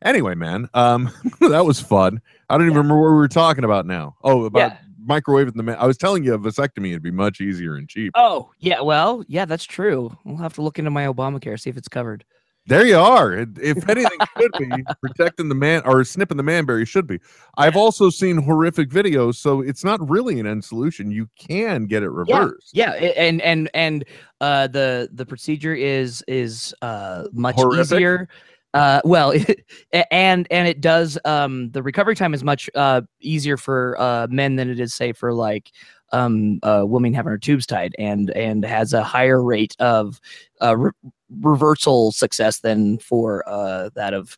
Anyway, man, um, that was fun. I don't even remember what we were talking about now. Oh, about Yeah. Microwaving the man. I was telling you a vasectomy would be much easier and cheap. Oh, yeah. Well, yeah, that's true. We'll have to look into my Obamacare see if it's covered. There you are. If anything should be protecting the man or snipping the manberry should be. I've also seen horrific videos, so it's not really an end solution. You can get it reversed. Yeah, a- and and and uh, the the procedure is is uh, much Horrific? easier. Uh, well, and and it does um, the recovery time is much uh, easier for uh, men than it is say for like um, a woman having her tubes tied, and and has a higher rate of uh, re- reversal success than for uh, that of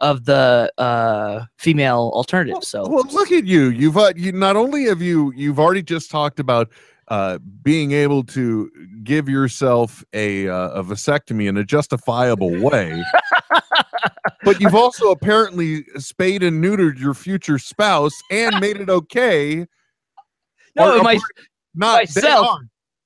of the uh, female alternative. So Well, look at you. You've uh, you not only have you you've already just talked about uh, being able to give yourself a uh, a vasectomy in a justifiable way, but you've also apparently spayed and neutered your future spouse and made it okay. no, or- my Not Myself.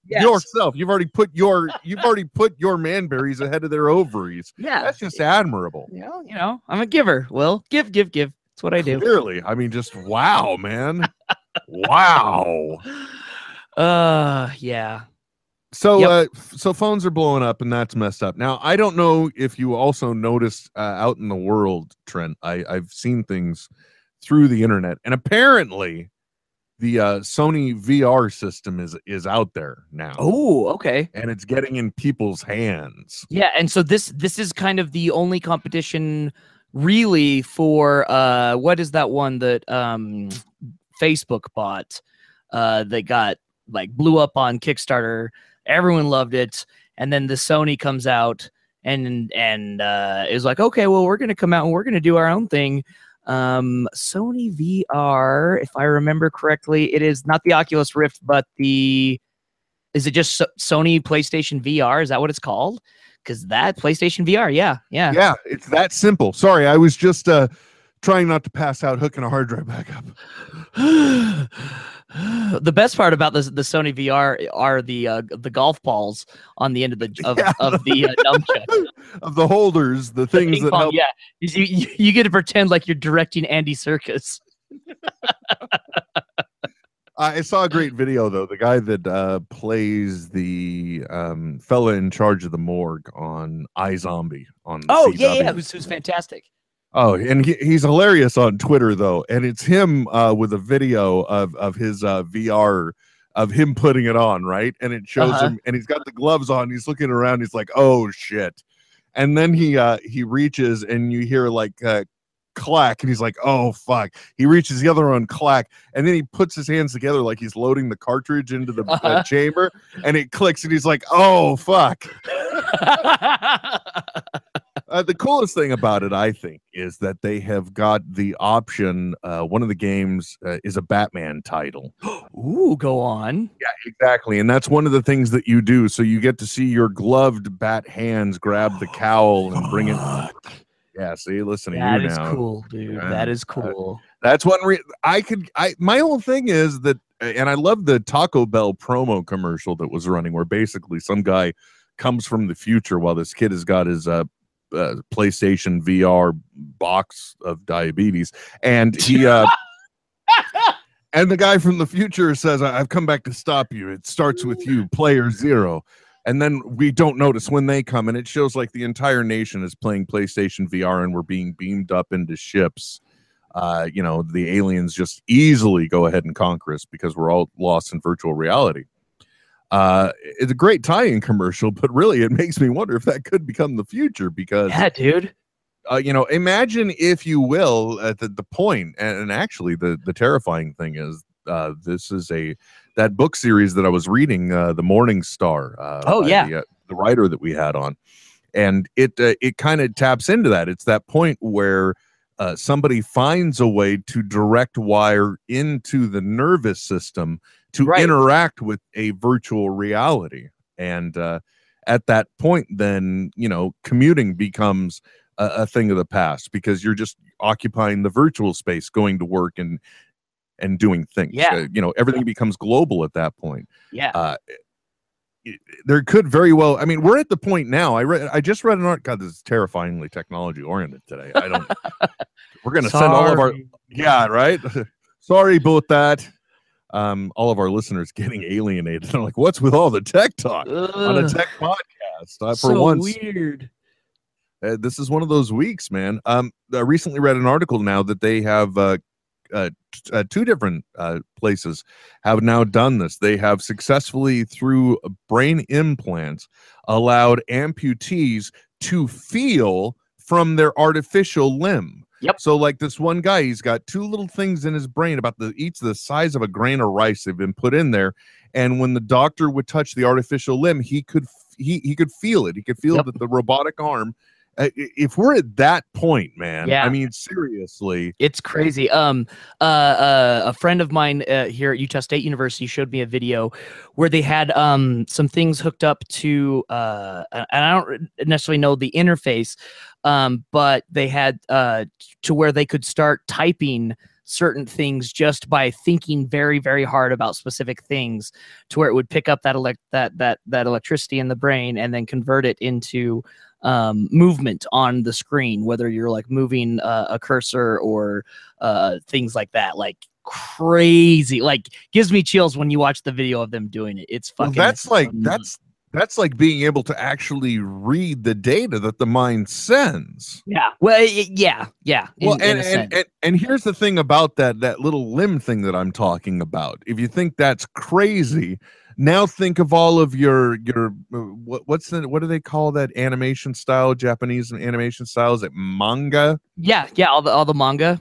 yes. yourself. You've already put your you've already put your manberries ahead of their ovaries. yeah, That's just admirable. you know, you know, I'm a giver. Will give, give, give. That's what I do. Clearly, I mean, just wow, man, wow. Uh, yeah. So, Yep. uh, so phones are blowing up, and that's messed up. Now, I don't know if you also noticed uh, out in the world, Trent. I I've seen things through the internet, and apparently, the uh, Sony VR system is is out there now. Oh, okay. and it's getting in people's hands. Yeah, and so this this is kind of the only competition really for uh what is that one that um Facebook bought uh that got like blew up on Kickstarter. Everyone loved it and then the Sony comes out and and uh is like okay, well we're to come out and we're to do our own thing. Um Sony VR, if I remember correctly, it is not the Oculus Rift but the Is it just so- Sony PlayStation VR? Is that what it's called? Because that PlayStation VR, yeah, yeah. Yeah, it's that simple. Sorry, I was just uh trying not to pass out, hooking a hard drive back up. the best part about this the Sony VR are the uh, the golf balls on the end of the of, Yeah. of the uh, nunchuck. of the holders, the The things that pong, help. yeah, you, you you get to pretend like you're directing Andy Serkis. I saw a great video though. The guy that uh, plays the um, fella in charge of the morgue on iZombie on the Oh yeah, yeah, who's who's fantastic. Oh, and he, he's hilarious on Twitter though, and it's him uh, with a video of of his uh, VR of him putting it on, right? And it shows Uh-huh. him, and he's got the gloves on. He's looking around. He's like, "Oh shit!" And then he uh, he reaches, and you hear like uh, clack, and he's like, "Oh fuck!" He reaches the other one, clack, and then he puts his hands together like he's loading the cartridge into the uh, Uh-huh. chamber, and it clicks, and he's like, "Oh fuck!" Uh, the coolest thing about it, I think, is that they have got the option. Uh, one of the games uh, is a Batman title. Ooh, go on. Yeah, exactly. And that's one of the things that you do. So you get to see your gloved bat hands grab the cowl and bring it. Yeah, see, listen to That you is now. cool, dude. Yeah. That is cool. That's one re- I could. I my whole thing is that, and I love the Taco Bell promo commercial that was running, where basically some guy comes from the future while this kid has got his uh, uh PlayStation VR box of diabetes, and he uh, and the guy from the future says, "I- "I've come back to stop you. It starts with you, player zero. And then we don't notice when they come, and it shows like the entire nation is playing PlayStation VR, and we're being beamed up into ships uh, you know, the aliens just easily go ahead and conquer us because we're all lost in virtual reality. Uh, it's a great tie-in commercial, but really, it makes me wonder if that could become the future because, Yeah, dude. uh, you know, imagine if you will at the, the point, and, and actually, the the terrifying thing is, uh, this is a that book series that I was reading, uh, the Morning Star. Uh, Oh, yeah. the, uh, the writer that we had on, and it uh, it kind of taps into that. It's that point where uh, somebody finds a way to direct wire into the nervous system to Right. interact with a virtual reality and uh, at that point then you know commuting becomes a, a thing of the past because you're just occupying the virtual space going to work and and doing things Yeah. Uh, you know everything becomes global at that point Yeah. uh, there could very well i mean we're at the point now i read i just read an art god this is terrifyingly technology oriented today. I don't we're gonna send all of our yeah right? Sorry about that. Um all of our listeners getting alienated. I'm like what's with all the tech talk on a tech podcast? Uh, for so once. weird. uh, this is one of those weeks, man. Um, I recently read an article now that they have uh, uh, t- uh, two different uh, places have now done this. They have successfully, through brain implants, allowed amputees to feel from their artificial limb. Yep. So, like this one guy, he's got two little things in his brain about the each the size of a grain of rice. They've been put in there, and when the doctor would touch the artificial limb, he could he he could feel it. He could feel Yep. that the robotic arm. If we're at that point, man, Yeah. I mean, seriously, It's crazy. Um, uh, uh, a friend of mine uh, here at Utah State University showed me a video where they had um some things hooked up to uh, and I don't necessarily know the interface, um, but they had uh to where they could start typing certain things just by thinking very very hard about specific things to where it would pick up that elect that that that electricity in the brain and then convert it into um, movement on the screen, whether you're like moving uh, a cursor or uh, things like that. Like crazy, like gives me chills when you watch the video of them doing it. It's well, fucking. that's like that's that's like being able to actually read the data that the mind sends. yeah. Well, y- yeah, yeah. in- well, in and, a and, and and here's the thing about that that little limb thing that I'm talking about. If you think that's crazy, now think of all of your your uh, what what's the what do they call that animation style? Japanese animation style is it manga? yeah, yeah. All the all the manga.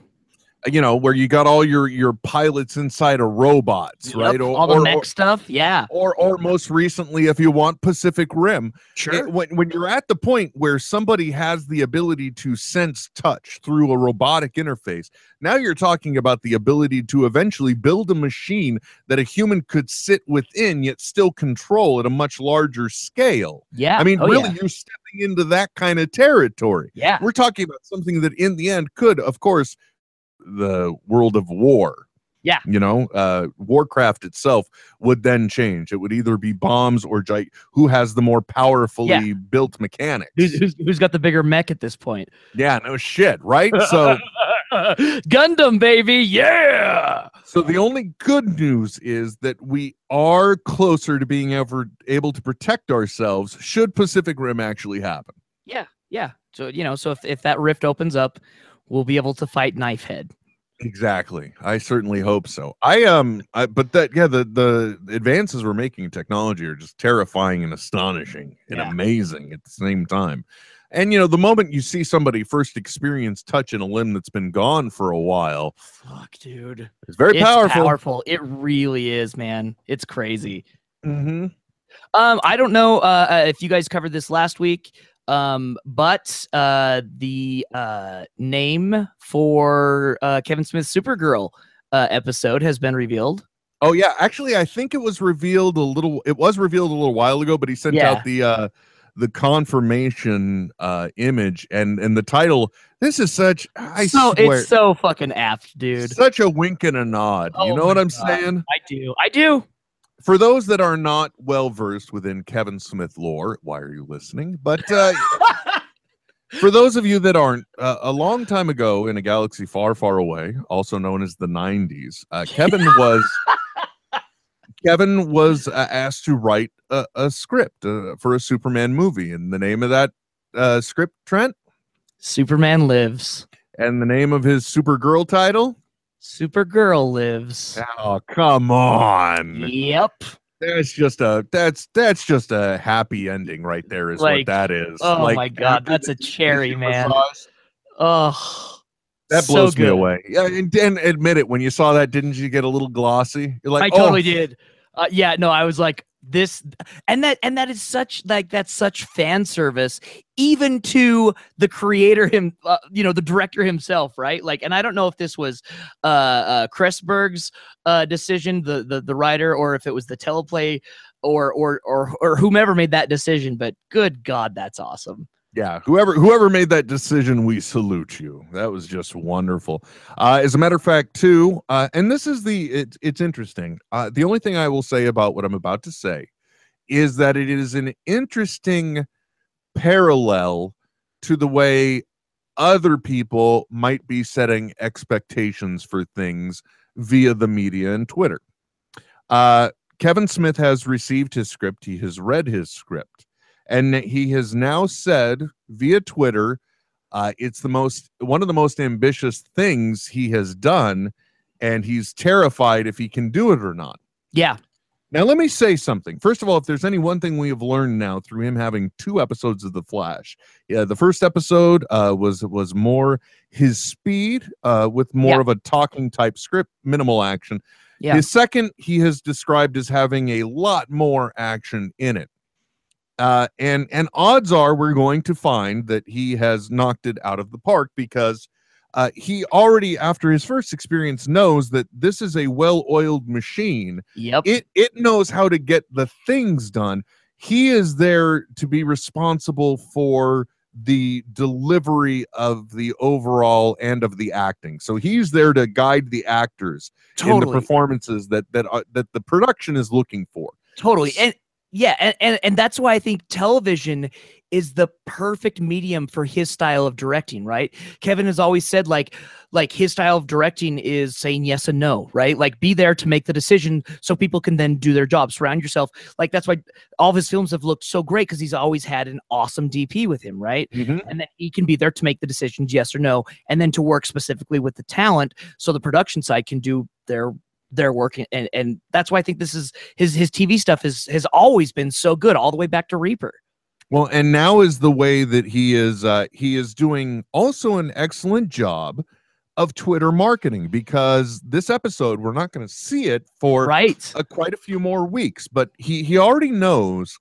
You know, where you got all your your pilots inside of robots, Yep, right? all the or, mech or, stuff. Yeah, or or most recently, if you want Pacific Rim, sure. it- when when you're at the point where somebody has the ability to sense touch through a robotic interface, now you're talking about the ability to eventually build a machine that a human could sit within yet still control at a much larger scale. yeah. I mean, oh, really, yeah. you're stepping into that kind of territory. Yeah. We're talking about something that in the end could, of course, the world of war. Yeah. You know, uh, Warcraft itself would then change. It would either be bombs or gi- who has the more powerfully built mechanics. Who's, who's, who's got the bigger mech at this point? yeah, no shit, right? So, Gundam, baby. Yeah. so the only good news is that we are closer to being ever able to protect ourselves should Pacific Rim actually happen. Yeah. Yeah. So, you know, so if, if that rift opens up, we'll be able to fight Knifehead. Exactly. I certainly hope so. I um I, but that yeah, the the advances we're making in technology are just terrifying and astonishing and Yeah. amazing at the same time. And you know, the moment you see somebody first experience touch in a limb that's been gone for a while, Fuck, dude. it's very it's powerful. powerful. It really is, man. It's crazy. hmm Um, I don't know uh, uh, if you guys covered this last week, um, but uh, the uh, name for uh, Kevin Smith's Supergirl uh, episode has been revealed. Oh yeah, actually, I think it was revealed a little. It was revealed a little while ago, but he sent Yeah. out the uh the confirmation uh image and and the title. This is such. I so swear. it's so fucking apt, dude. Such a wink and a nod. you Oh know what I'm God. saying? I do. I do. For those that are not well versed within Kevin Smith lore, why are you listening? But uh, for those of you that aren't, uh, a long time ago in a galaxy far, far away, also known as the 90s, uh, Kevin was Kevin was uh, asked to write a, a script uh, for a Superman movie, and the name of that uh, script, Trent, Superman lives. and the name of his Supergirl title. Supergirl lives. Oh, come on! Yep. That's just a that's that's just a happy ending right there. Is Like, what that is. oh Like, my God, that's a cherry, man. Oh, That so blows me away. Yeah, and, and admit it. When you saw that, didn't you get a little glossy? You're like, I totally oh, did. Uh, yeah, no, I was like this, and that and that is such like that's such fan service, even to the creator him, uh, you know, the director himself, right? Like, and I don't know if this was uh, uh Kreisberg's uh decision, the the the writer, or if it was the teleplay, or or or or whomever made that decision. But good God, that's awesome. Yeah, whoever whoever made that decision, we salute you. That was just wonderful. Uh, as a matter of fact, too, uh, and this is the it, it's interesting. Uh, the only thing I will say about what I'm about to say is that it is an interesting parallel to the way other people might be setting expectations for things via the media and Twitter. Uh, Kevin Smith has received his script. He has read his script and he has now said via Twitter, uh, it's the most one of the most ambitious things he has done, and he's terrified if he can do it or not. Yeah, Now, let me say something. First of all, if there's any one thing we have learned now through him having two episodes of The Flash, yeah, the first episode uh, was was more his speed uh, with more Yeah. of a talking type script, minimal action. yeah, His second, he has described as having a lot more action in it. Uh, and and odds are we're going to find that he has knocked it out of the park because uh, he already, after his first experience, knows that this is a well-oiled machine. yep, It it knows how to get the things done. He is there to be responsible for the delivery of the overall and of the acting. So he's there to guide the actors in the performances that that uh, that the production is looking for. totally and yeah and, and and that's why i think television is the perfect medium for his style of directing right? Kevin has always said like like his style of directing is saying yes and no right? Like be there to make the decision so people can then do their job surround yourself. Like that's why all of his films have looked so great because he's always had an awesome dp with him right? Mm-hmm. And then he can be there to make the decisions yes or no and then to work specifically with the talent so the production side can do their their work and and that's why i think this is his his tv stuff is has always been so good all the way back to reaper Well, and now is the way that he is uh he is doing also an excellent job of Twitter marketing because this episode we're not going to see it for right. uh, quite a few more weeks, but he he already knows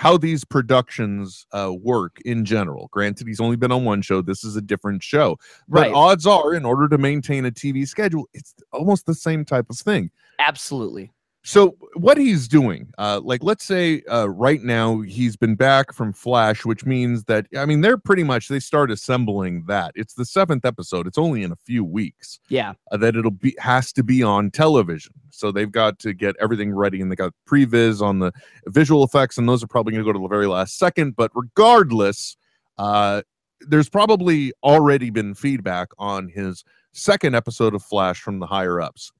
how these productions uh, work in general. Granted, he's only been on one show. This is a different show, but Right. odds are, in order to maintain a TV schedule, it's almost the same type of thing. Absolutely. So what he's doing, uh, like let's say uh, right now he's been back from Flash, which means that I mean they're pretty much they start assembling that. It's the seventh episode. It's only in a few weeks Yeah. uh, that it'll be has to be on television. So they've got to get everything ready, and they got previs on the visual effects, and those are probably going to go to the very last second. But regardless, uh, there's probably already been feedback on his second episode of Flash from the higher ups.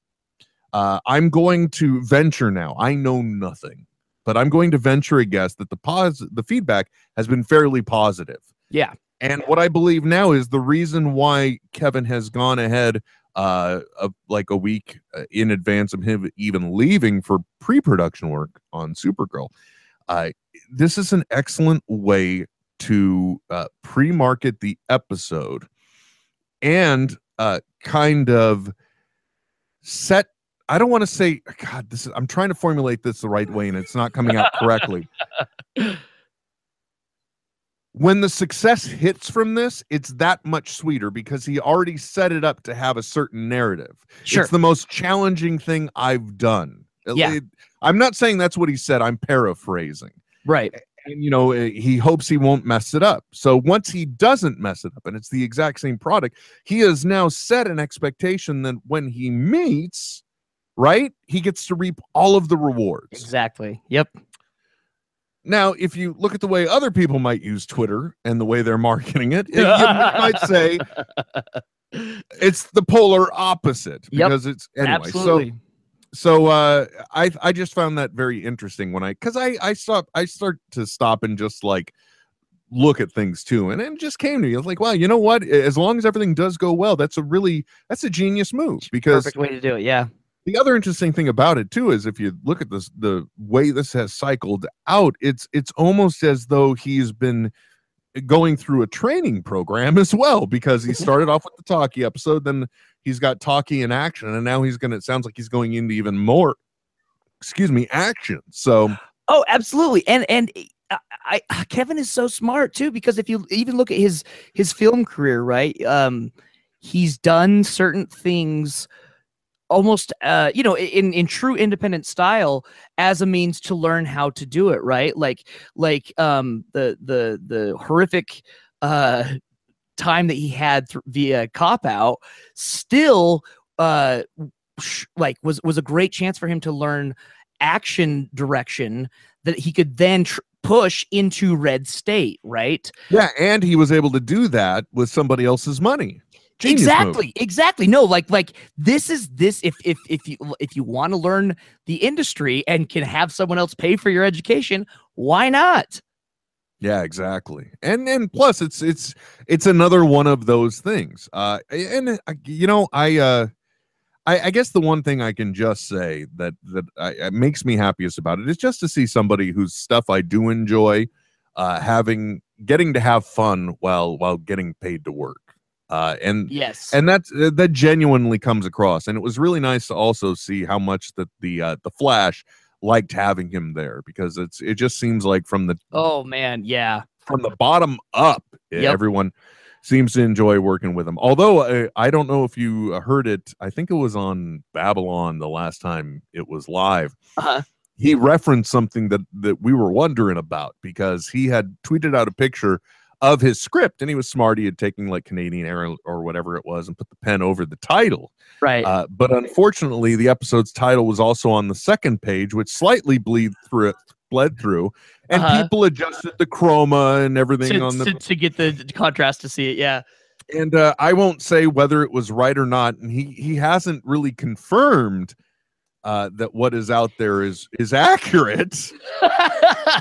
Uh, I'm going to venture now. I know nothing, but I'm going to venture a guess that the pos- the feedback has been fairly positive. Yeah. And what I believe now is the reason why Kevin has gone ahead uh of like a week uh, in advance of him even leaving for pre-production work on Supergirl. Uh this is an excellent way to uh pre-market the episode and uh kind of set I don't want to say god this is I'm trying to formulate this the right way and it's not coming out correctly. when the success hits from this, it's that much sweeter because he already set it up to have a certain narrative. Sure. It's the most challenging thing I've done. Yeah. it- I'm not saying that's what he said. I'm paraphrasing. right. And you know, eh, he hopes he won't mess it up. So once he doesn't mess it up and it's the exact same product, he has now set an expectation that when he meets, right, he gets to reap all of the rewards. Exactly. Yep. Now, if you look at the way other people might use Twitter and the way they're marketing it, you might say it's the polar opposite Yep, because it's anyway. Absolutely. So so uh I I just found that very interesting when I cuz I I stop I start to stop and just like look at things too and it just came to me. I was like, wow, you know what? As long as everything does go well, that's a really that's a genius move because Perfect way to do it. Yeah. The other interesting thing about it too is if you look at this the way this has cycled out it's it's almost as though he's been going through a training program as well because he started off with the talkie episode then he's got talkie in action and now he's gonna it sounds like he's going into even more excuse me action so Oh, absolutely. And and I, I Kevin is so smart too because if you even look at his his film career, right? Um he's done certain things almost uh you know in in true independent style as a means to learn how to do it right? Like like um the the the horrific uh time that he had thr via cop out still uh sh- like was was a great chance for him to learn action direction that he could then tr- push into red state right? Yeah and he was able to do that with somebody else's money Genius move. exactly exactly no like like this is this if if if you if you want to learn the industry and can have someone else pay for your education why not Yeah, exactly. And and plus it's it's it's another one of those things. Uh and uh, you know, I uh I, I guess the one thing I can just say that that I, makes me happiest about it is just to see somebody whose stuff I do enjoy, uh, having getting to have fun while while getting paid to work, uh, and yes and that's uh, that genuinely comes across. And it was really nice to also see how much that the uh, the Flash liked having him there because it's it just seems like from the oh man yeah from the bottom up, Yep. everyone seems to enjoy working with him. Although uh, I don't know if you heard it, I think it was on Babble-On the last time it was live. Uh-huh. He referenced something that that we were wondering about because he had tweeted out a picture of his script and he was smart. He had taken like Canadian Air or whatever it was and put the pen over the title. right Uh, but unfortunately, the episode's title was also on the second page, which slightly bleed through it, bled through, and Uh-huh. people adjusted the chroma and everything to, on the to, to get the contrast to see it yeah and uh, I won't say whether it was right or not, and he he hasn't really confirmed uh, that what is out there is is accurate,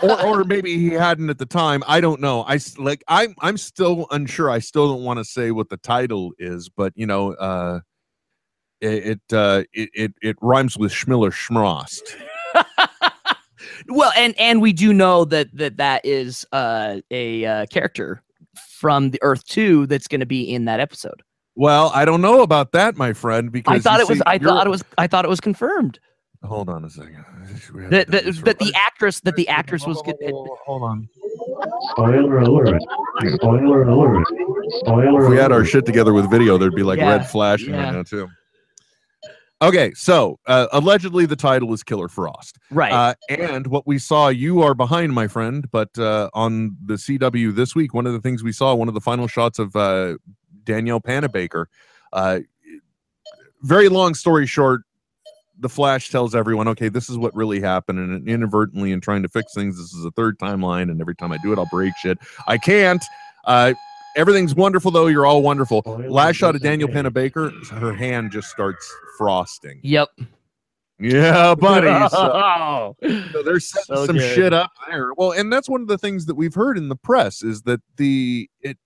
or or maybe he hadn't at the time. I don't know. I like I'm I'm still unsure. I still don't want to say what the title is, but you know, uh, it it, uh, it it it rhymes with Schmiller Schmost. well and and we do know that that that is uh a uh, character from the earth 2 that's going to be in that episode Well, I don't know about that, my friend, because I thought you it was. I thought it was. I thought it was confirmed Hold on a second. We that that, that the actress that the actress was. Hold Good, on, Hold on. Spoiler alert. Spoiler alert. Spoiler If we had our shit together with video, there'd be like Yeah, red flashing yeah. right now too. Okay, so uh, allegedly the title is Killer Frost. right. Uh, and what we saw, you are behind, my friend, but uh, on the CW this week, one of the things we saw, one of the final shots of uh, Danielle Panabaker. Uh, very long story short, the Flash tells everyone, okay, this is what really happened, and inadvertently, in trying to fix things, this is a third timeline, and every time I do it, I'll break shit. I can't. Uh, everything's wonderful, though. You're all wonderful. Spoiler Last shot of alert. Daniel Panabaker, her hand just starts frosting. yep. Yeah, buddy. So- Oh. so there's setting So some good. shit up there. Well, and that's one of the things that we've heard in the press is that the it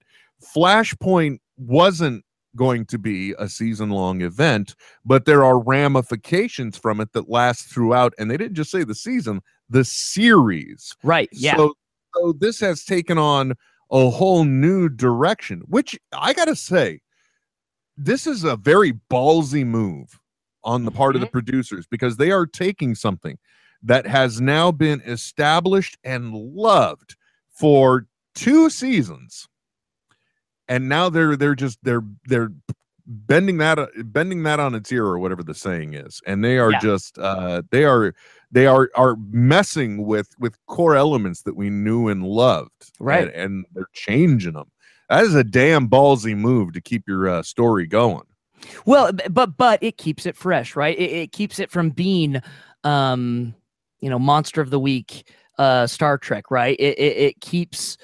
Flashpoint wasn't going to be a season long event, but there are ramifications from it that last throughout. And they didn't just say the season, the series. Right. Yeah. So, so this has taken on a whole new direction, which I gotta say, this is a very ballsy move on the part of Mm-hmm. the producers because they are taking something that has now been established and loved for two seasons and now they're they're just they're they're bending that uh, bending that on its ear or whatever the saying is and they are Yeah. just uh they are they are are messing with with core elements that we knew and loved Right. and, and they're changing them that is a damn ballsy move to keep your uh, story going Well, but but it keeps it fresh, right? It, it keeps it from being, um, you know, monster of the week, uh, Star Trek, right? It it, it keeps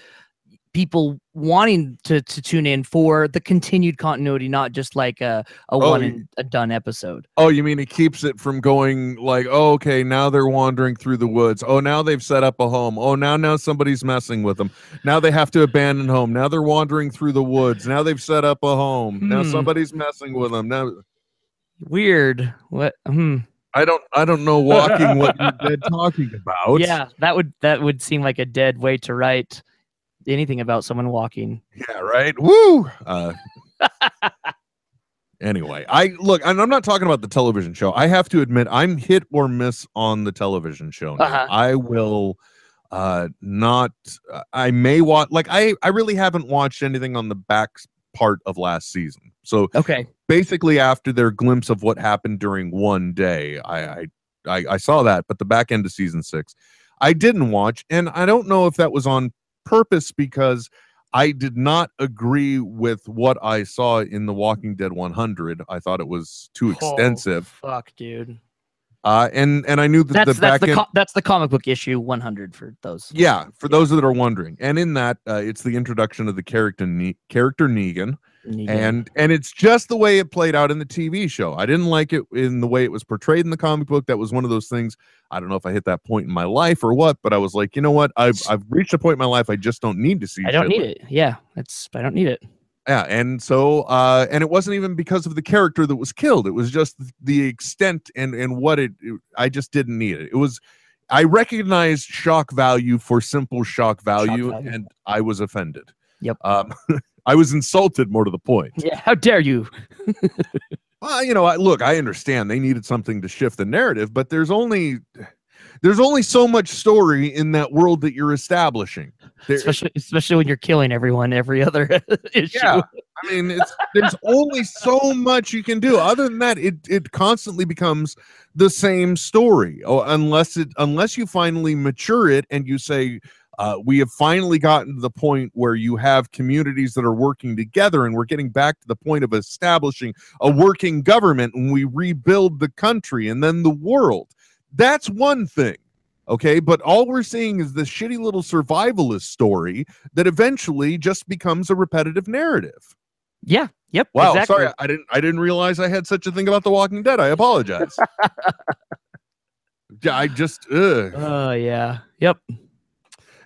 people wanting to to tune in for the continued continuity, not just like a a Oh, one and a done episode. oh you mean it keeps it from going like oh, okay now they're wandering through the woods oh now they've set up a home oh now now somebody's messing with them now they have to abandon home now they're wandering through the woods now they've set up a home now Hmm. somebody's messing with them now Weird. What? Hmm. I don't I don't know walking what you're dead talking about. Yeah, that would that would seem like a dead way to write anything about someone walking. Yeah, right. Woo. Uh anyway, I look, and I'm not talking about the television show. I have to admit I'm hit or miss on the television show. now. Uh-huh. I will uh not uh, I may watch like I I really haven't watched anything on the back part of last season. So Okay. basically after their glimpse of what happened during one day I, I i i saw that but the back end of season six i didn't watch and i don't know if that was on purpose because i did not agree with what i saw in the walking dead 100 i thought it was too extensive. Oh, fuck, dude. uh and and i knew that That's the that's back the end co- that's the comic book issue 100 for those. yeah for those that are wondering. And in that uh, it's the introduction of the character ne- character negan And and it's just the way it played out in the TV show. I didn't like it in the way it was portrayed in the comic book. That was one of those things. I don't know if I hit that point in my life or what, but I was like, you know what? I've I've reached a point in my life I just don't need to see. I don't need like- it. Yeah, it's I don't need it. Yeah, and so uh and it wasn't even because of the character that was killed. It was just the extent and and what it, it- I just didn't need it. It was I recognized shock value for simple shock value, value. and I was offended. Yep. Um I was insulted more to the point. Yeah, how dare you? Well, you know, I, look, I understand they needed something to shift the narrative, but there's only there's only so much story in that world that you're establishing. There, Especially especially when you're killing everyone every other issue. yeah, I mean, it's there's only so much you can do. Other than that, it it constantly becomes the same story. Oh, unless it unless you finally mature it and you say. Uh, we have finally gotten to the point where you have communities that are working together, and we're getting back to the point of establishing a working government, and we rebuild the country and then the world. That's one thing. Okay, but all we're seeing is this shitty little survivalist story that eventually just becomes a repetitive narrative. Yeah. Yep. Wow, exactly. sorry, I didn't I didn't realize I had such a thing about The Walking Dead. I apologize. yeah, I just. Oh yeah. Yep.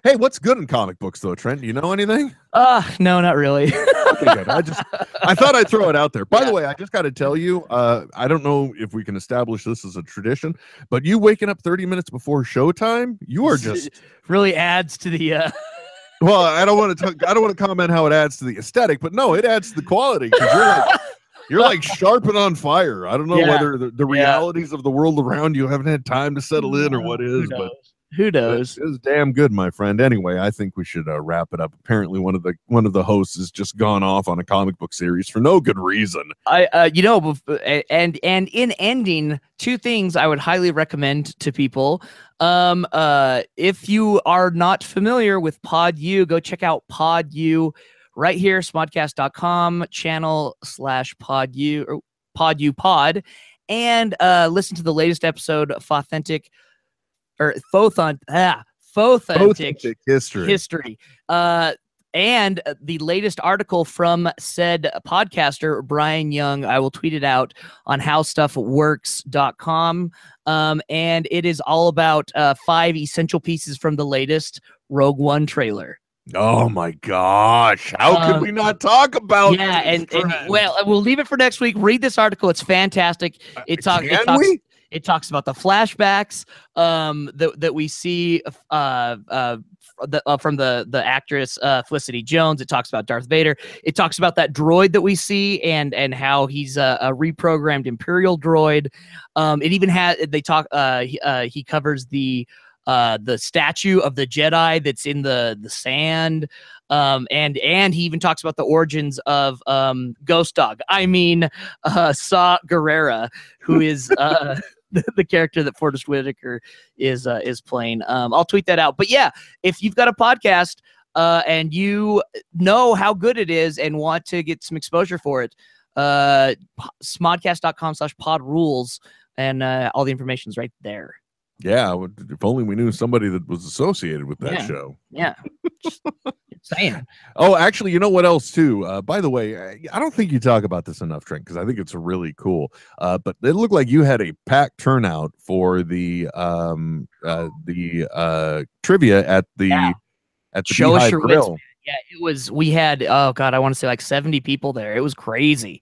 Hey, what's good in comic books though, Trent? Do you know anything? Uh no, not really. Okay, good. I just I thought I'd throw it out there. By Yeah. the way, I just got to tell you, uh, I don't know if we can establish this as a tradition, but you waking up 30 minutes before showtime, you are just really adds to the uh well. I don't want to. talk, I don't want to comment how it adds to the aesthetic, but no, it adds to the quality because you're like You're like sharp and on fire. I don't know Yeah. whether the, the Yeah. realities of the world around you haven't had time to settle in or what is, but? Who knows? It was damn good, my friend. Anyway, I think we should uh, wrap it up. Apparently, one of the one of the hosts has just gone off on a comic book series for no good reason. I, uh, you know, and and in ending, two things I would highly recommend to people. Um, uh, if you are not familiar with Pod PodU, go check out Pod PodU right here, smodcast.com channel slash Pod PodU or PodU Pod, and uh, listen to the latest episode of Authentic or Fothon ah Fothentic Authentic history. history. Uh, and uh, the latest article from said podcaster, Brian Young, I will tweet it out on howstuffworks.com. Um, and it is all about uh, five essential pieces from the latest Rogue One trailer. oh my gosh! How could Um, we not talk about? yeah, and, and well, we'll leave it for next week. Read this article; it's fantastic. It, talk, it Can talks. we? It talks about the flashbacks um, that that we see uh, uh, the, uh, from the the actress uh, Felicity Jones. It talks about Darth Vader. It talks about that droid that we see and and how he's a, a reprogrammed Imperial droid. Um, it even had they talk. Uh, he, uh, he covers the uh, the statue of the Jedi that's in the the sand. Um, and and he even talks about the origins of um, Ghost Dog. I mean, uh, Saw Gerrera, who is uh, the, the character that Forest Whitaker is uh, is playing. Um, I'll tweet that out. But yeah, if you've got a podcast uh, and you know how good it is and want to get some exposure for it, uh, smodcast.com slash pod rules and uh, all the information's right there. Yeah, if only we knew somebody that was associated with that Yeah. show. Yeah. Just saying. Oh, actually, you know what else too? Uh, by the way, I, I don't think you talk about this enough, Trent, because I think it's really cool. Uh, but it looked like you had a packed turnout for the um uh, the uh trivia at the Yeah. at the Show Beehive Grill. Yeah, it was. We had oh god, I want to say like seventy people there. It was crazy.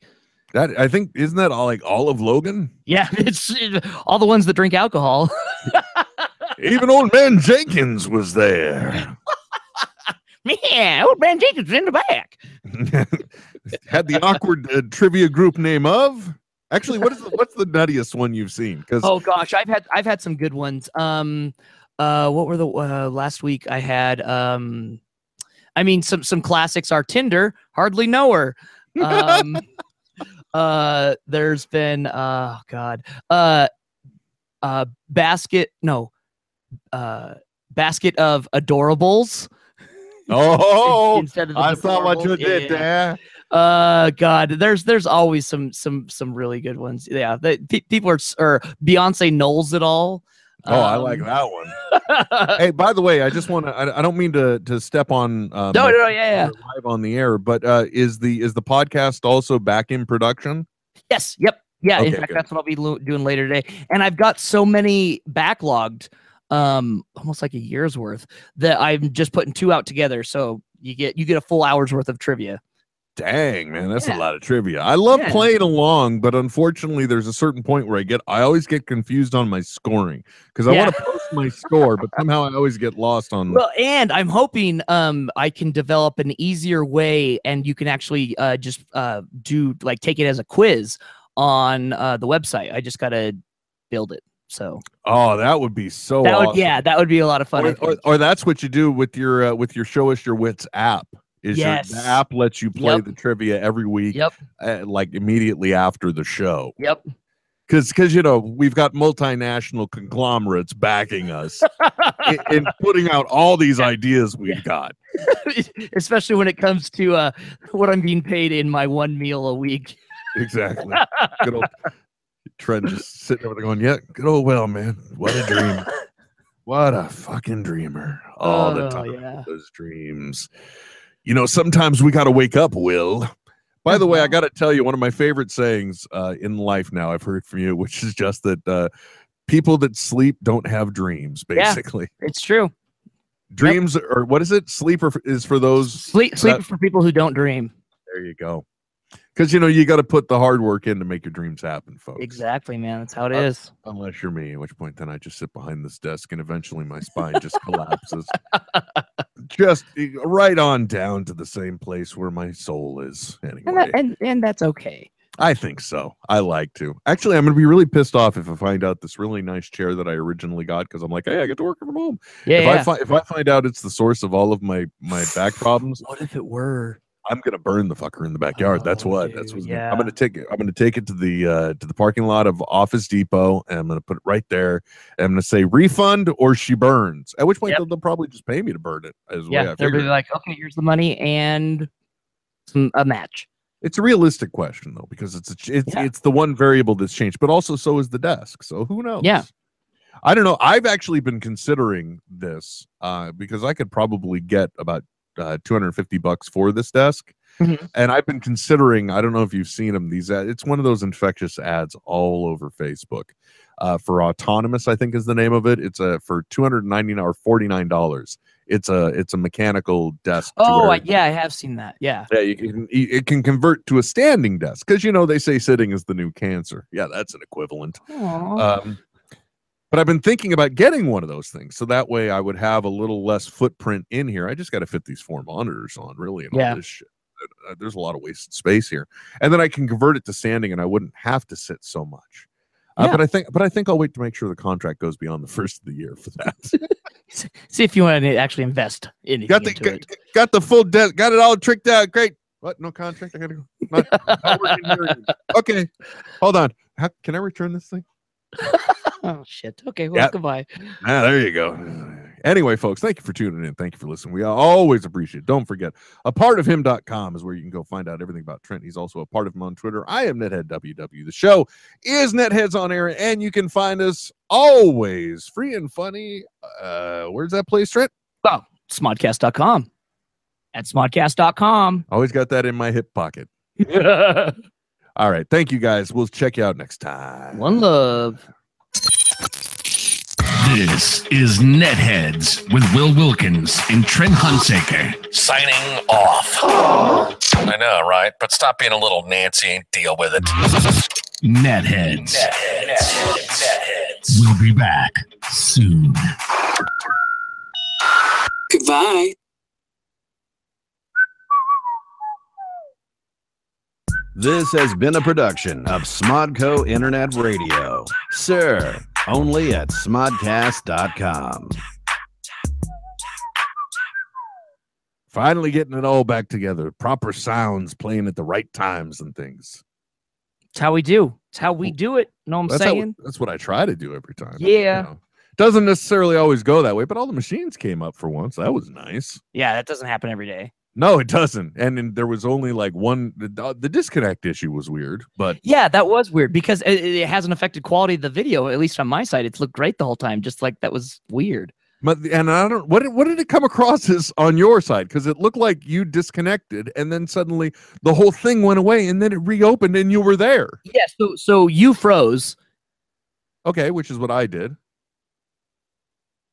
That I think isn't that all like all of Logan? Yeah, it's it- all the ones that drink alcohol. Even old man Jenkins was there. Yeah, old man Jenkins is in the back. had the awkward uh, trivia group name of. Actually, what is the, what's the nuttiest one you've seen? Because Oh gosh, I've had I've had some good ones. Um, uh, what were the uh, last week? I had um, I mean some some classics are Tinder, hardly know her. Um, uh, there's been oh god, uh, uh, basket no, uh, basket of adorables. oh, instead of the I saw what you. Did yeah. there. Uh, God, there's there's always some some some really good ones. Yeah, the, pe- people are or Beyonce Knowles it all. Oh, I like Um, that one. hey, by the way, I just want to. I, I don't mean to to step on. Um, No, no, no, yeah, yeah. Live on the air, but uh, is the is the podcast also back in production? Yes. Yep. Yeah. in fact, good. that's what I'll be lo- doing later today. And I've got so many backlogged, um, almost like a year's worth that I'm just putting two out together. So you get you get a full hour's worth of trivia. Dang, man, that's Yeah. a lot of trivia. I love Yeah. playing along, but unfortunately, there's a certain point where I get I always get confused on my scoring because I Yeah. want to post my score, but somehow I always get lost on. Well, and I'm hoping um I can develop an easier way, and you can actually uh just uh do like take it as a quiz on uh the website. I just gotta build it. So oh, that would be so. that would awesome. yeah, that would be a lot of fun. Or, or, or that's what you do with your uh, with your show us your wits app is your, Yes. the app lets you play Yep. the trivia every week Yep. uh, like immediately after the show Yep. because because you know we've got multinational conglomerates backing us in, in putting out all these ideas we've got Especially when it comes to uh what I'm being paid in my one meal a week. exactly good old Trent just sitting over there going yeah good old well man what a dream what a fucking dreamer all the Oh, time yeah. those dreams. You know, sometimes we got to wake up, Will. By the way, I got to tell you, one of my favorite sayings uh, in life now I've heard from you, which is just that uh, people that sleep don't have dreams, Yeah. basically. It's true. Dreams, or what is it? Sleep is for those. Sleep sleep that- for people who don't dream. There you go. Because, you know, you got to put the hard work in to make your dreams happen, folks. Exactly, man. That's how it Uh, is. Unless you're me, at which point then I just sit behind this desk and eventually my spine just collapses. just eh, right on down to the same place where my soul is. Anyway. And that, and and that's okay. I think so. I like to. Actually, I'm going to be really pissed off if I find out this really nice chair that I originally got because I'm like, hey, I get to work from home. Yeah, if yeah. I find if I find out it's the source of all of my my back problems, what if it were? I'm gonna burn the fucker in the backyard. That's Oh, what. That's what. yeah. I'm gonna take it. I'm gonna take it to the uh to the parking lot of Office Depot, and I'm gonna put it right there. And I'm gonna say refund or she burns. At which point Yep. they'll, they'll probably just pay me to burn it. As Yeah, I they'll be like, okay, here's the money and some, a match. It's a realistic question though, because it's a, it's Yeah. it's the one variable that's changed, but also so is the desk. So who knows? Yeah. I don't know. I've actually been considering this uh, because I could probably get about uh, 250 bucks for this desk. Mhm. And I've been considering, I don't know if you've seen them, these ad, it's one of those infectious ads all over Facebook. Uh, for autonomous, I think is the name of it. It's a for 299 or 49 dollars. It's a it's a mechanical desk. Oh, where- yeah, I have seen that. Yeah. yeah, you can it it can convert to a standing desk because you know they say sitting is the new cancer. Yeah, that's an equivalent. Um, but I've been thinking about getting one of those things so that way I would have a little less footprint in here. I just got to fit these four monitors on, really, and Yeah. all this shit. Uh, There's a lot of wasted space here, and then I can convert it to standing, and I wouldn't have to sit so much. Uh, Yeah. But I think, but I think I'll wait to make sure the contract goes beyond the first of the year for that. See if you want to actually invest anything got the got, it. got the full desk, got it all tricked out. Great. What? No contract. I gotta go. Not, not working here anymore. Okay, hold on. How, can I return this thing? Oh shit. Okay. Well, Yeah. goodbye. Ah, there you go. Anyway, folks, thank you for tuning in. Thank you for listening. We always appreciate it. Don't forget, a part of him.com is where you can go find out everything about Trent. He's also a part of him on Twitter. I am Nethead WW. The show is Netheads on Air, and you can find us always free and funny. Uh, where's that place, Trent? Oh, smodcast.com. At smodcast.com. Always got that in my hip pocket. All right. Thank you guys. We'll check you out next time. One love. This is Netheads with Will Wilkins and Trent Hunsaker. Signing off. I know, right? But stop being a little Nancy and deal with it. Netheads. Netheads. We'll be back soon. Goodbye. This has been a production of Smodco Internet Radio. Sir, only at smodcast.com. Finally getting it all back together. Proper sounds playing at the right times and things. It's how we do. It's how we do it. Know what I'm That's, how- saying? that's what I try to do every time. you Yeah. know. Doesn't necessarily always go that way, but all the machines came up for once. That was nice. Yeah, that doesn't happen every day. No, it doesn't. And, then there was only like one. The, the disconnect issue was weird, but Yeah, that was weird because it, it hasn't affected quality of the video. At least on my side, it's looked great the whole time. Just like that was weird. but and I don't. What did, what did it come across as on your side? Because it looked like you disconnected, and then suddenly the whole thing went away, and then it reopened, and you were there. Yeah. So so you froze. Okay, which is what I did.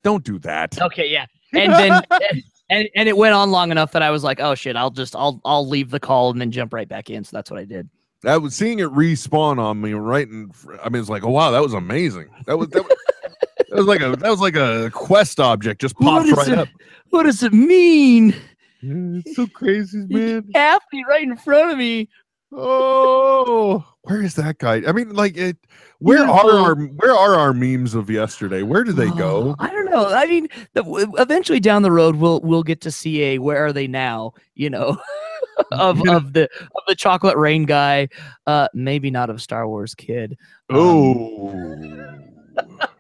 Don't do that. Okay. Yeah. And then and, and and it went on long enough that I was like, oh shit, I'll just I'll I'll leave the call and then jump right back in. So that's what I did. That was seeing it respawn on me right in. I mean, it's like, oh wow, that was amazing. That was that was, that was like a that was like a quest object just popped right it? up. What does it mean? It's so crazy, man. Happy right in front of me. Oh, where is that guy? I mean, like it. Where Beautiful. are our where are our memes of yesterday? Where do they go? I don't know. I mean, the, eventually down the road, we'll we'll get to see a where are they now? You know, of Yeah. of the of the chocolate rain guy. Uh, maybe not of Star Wars kid. Um, Oh,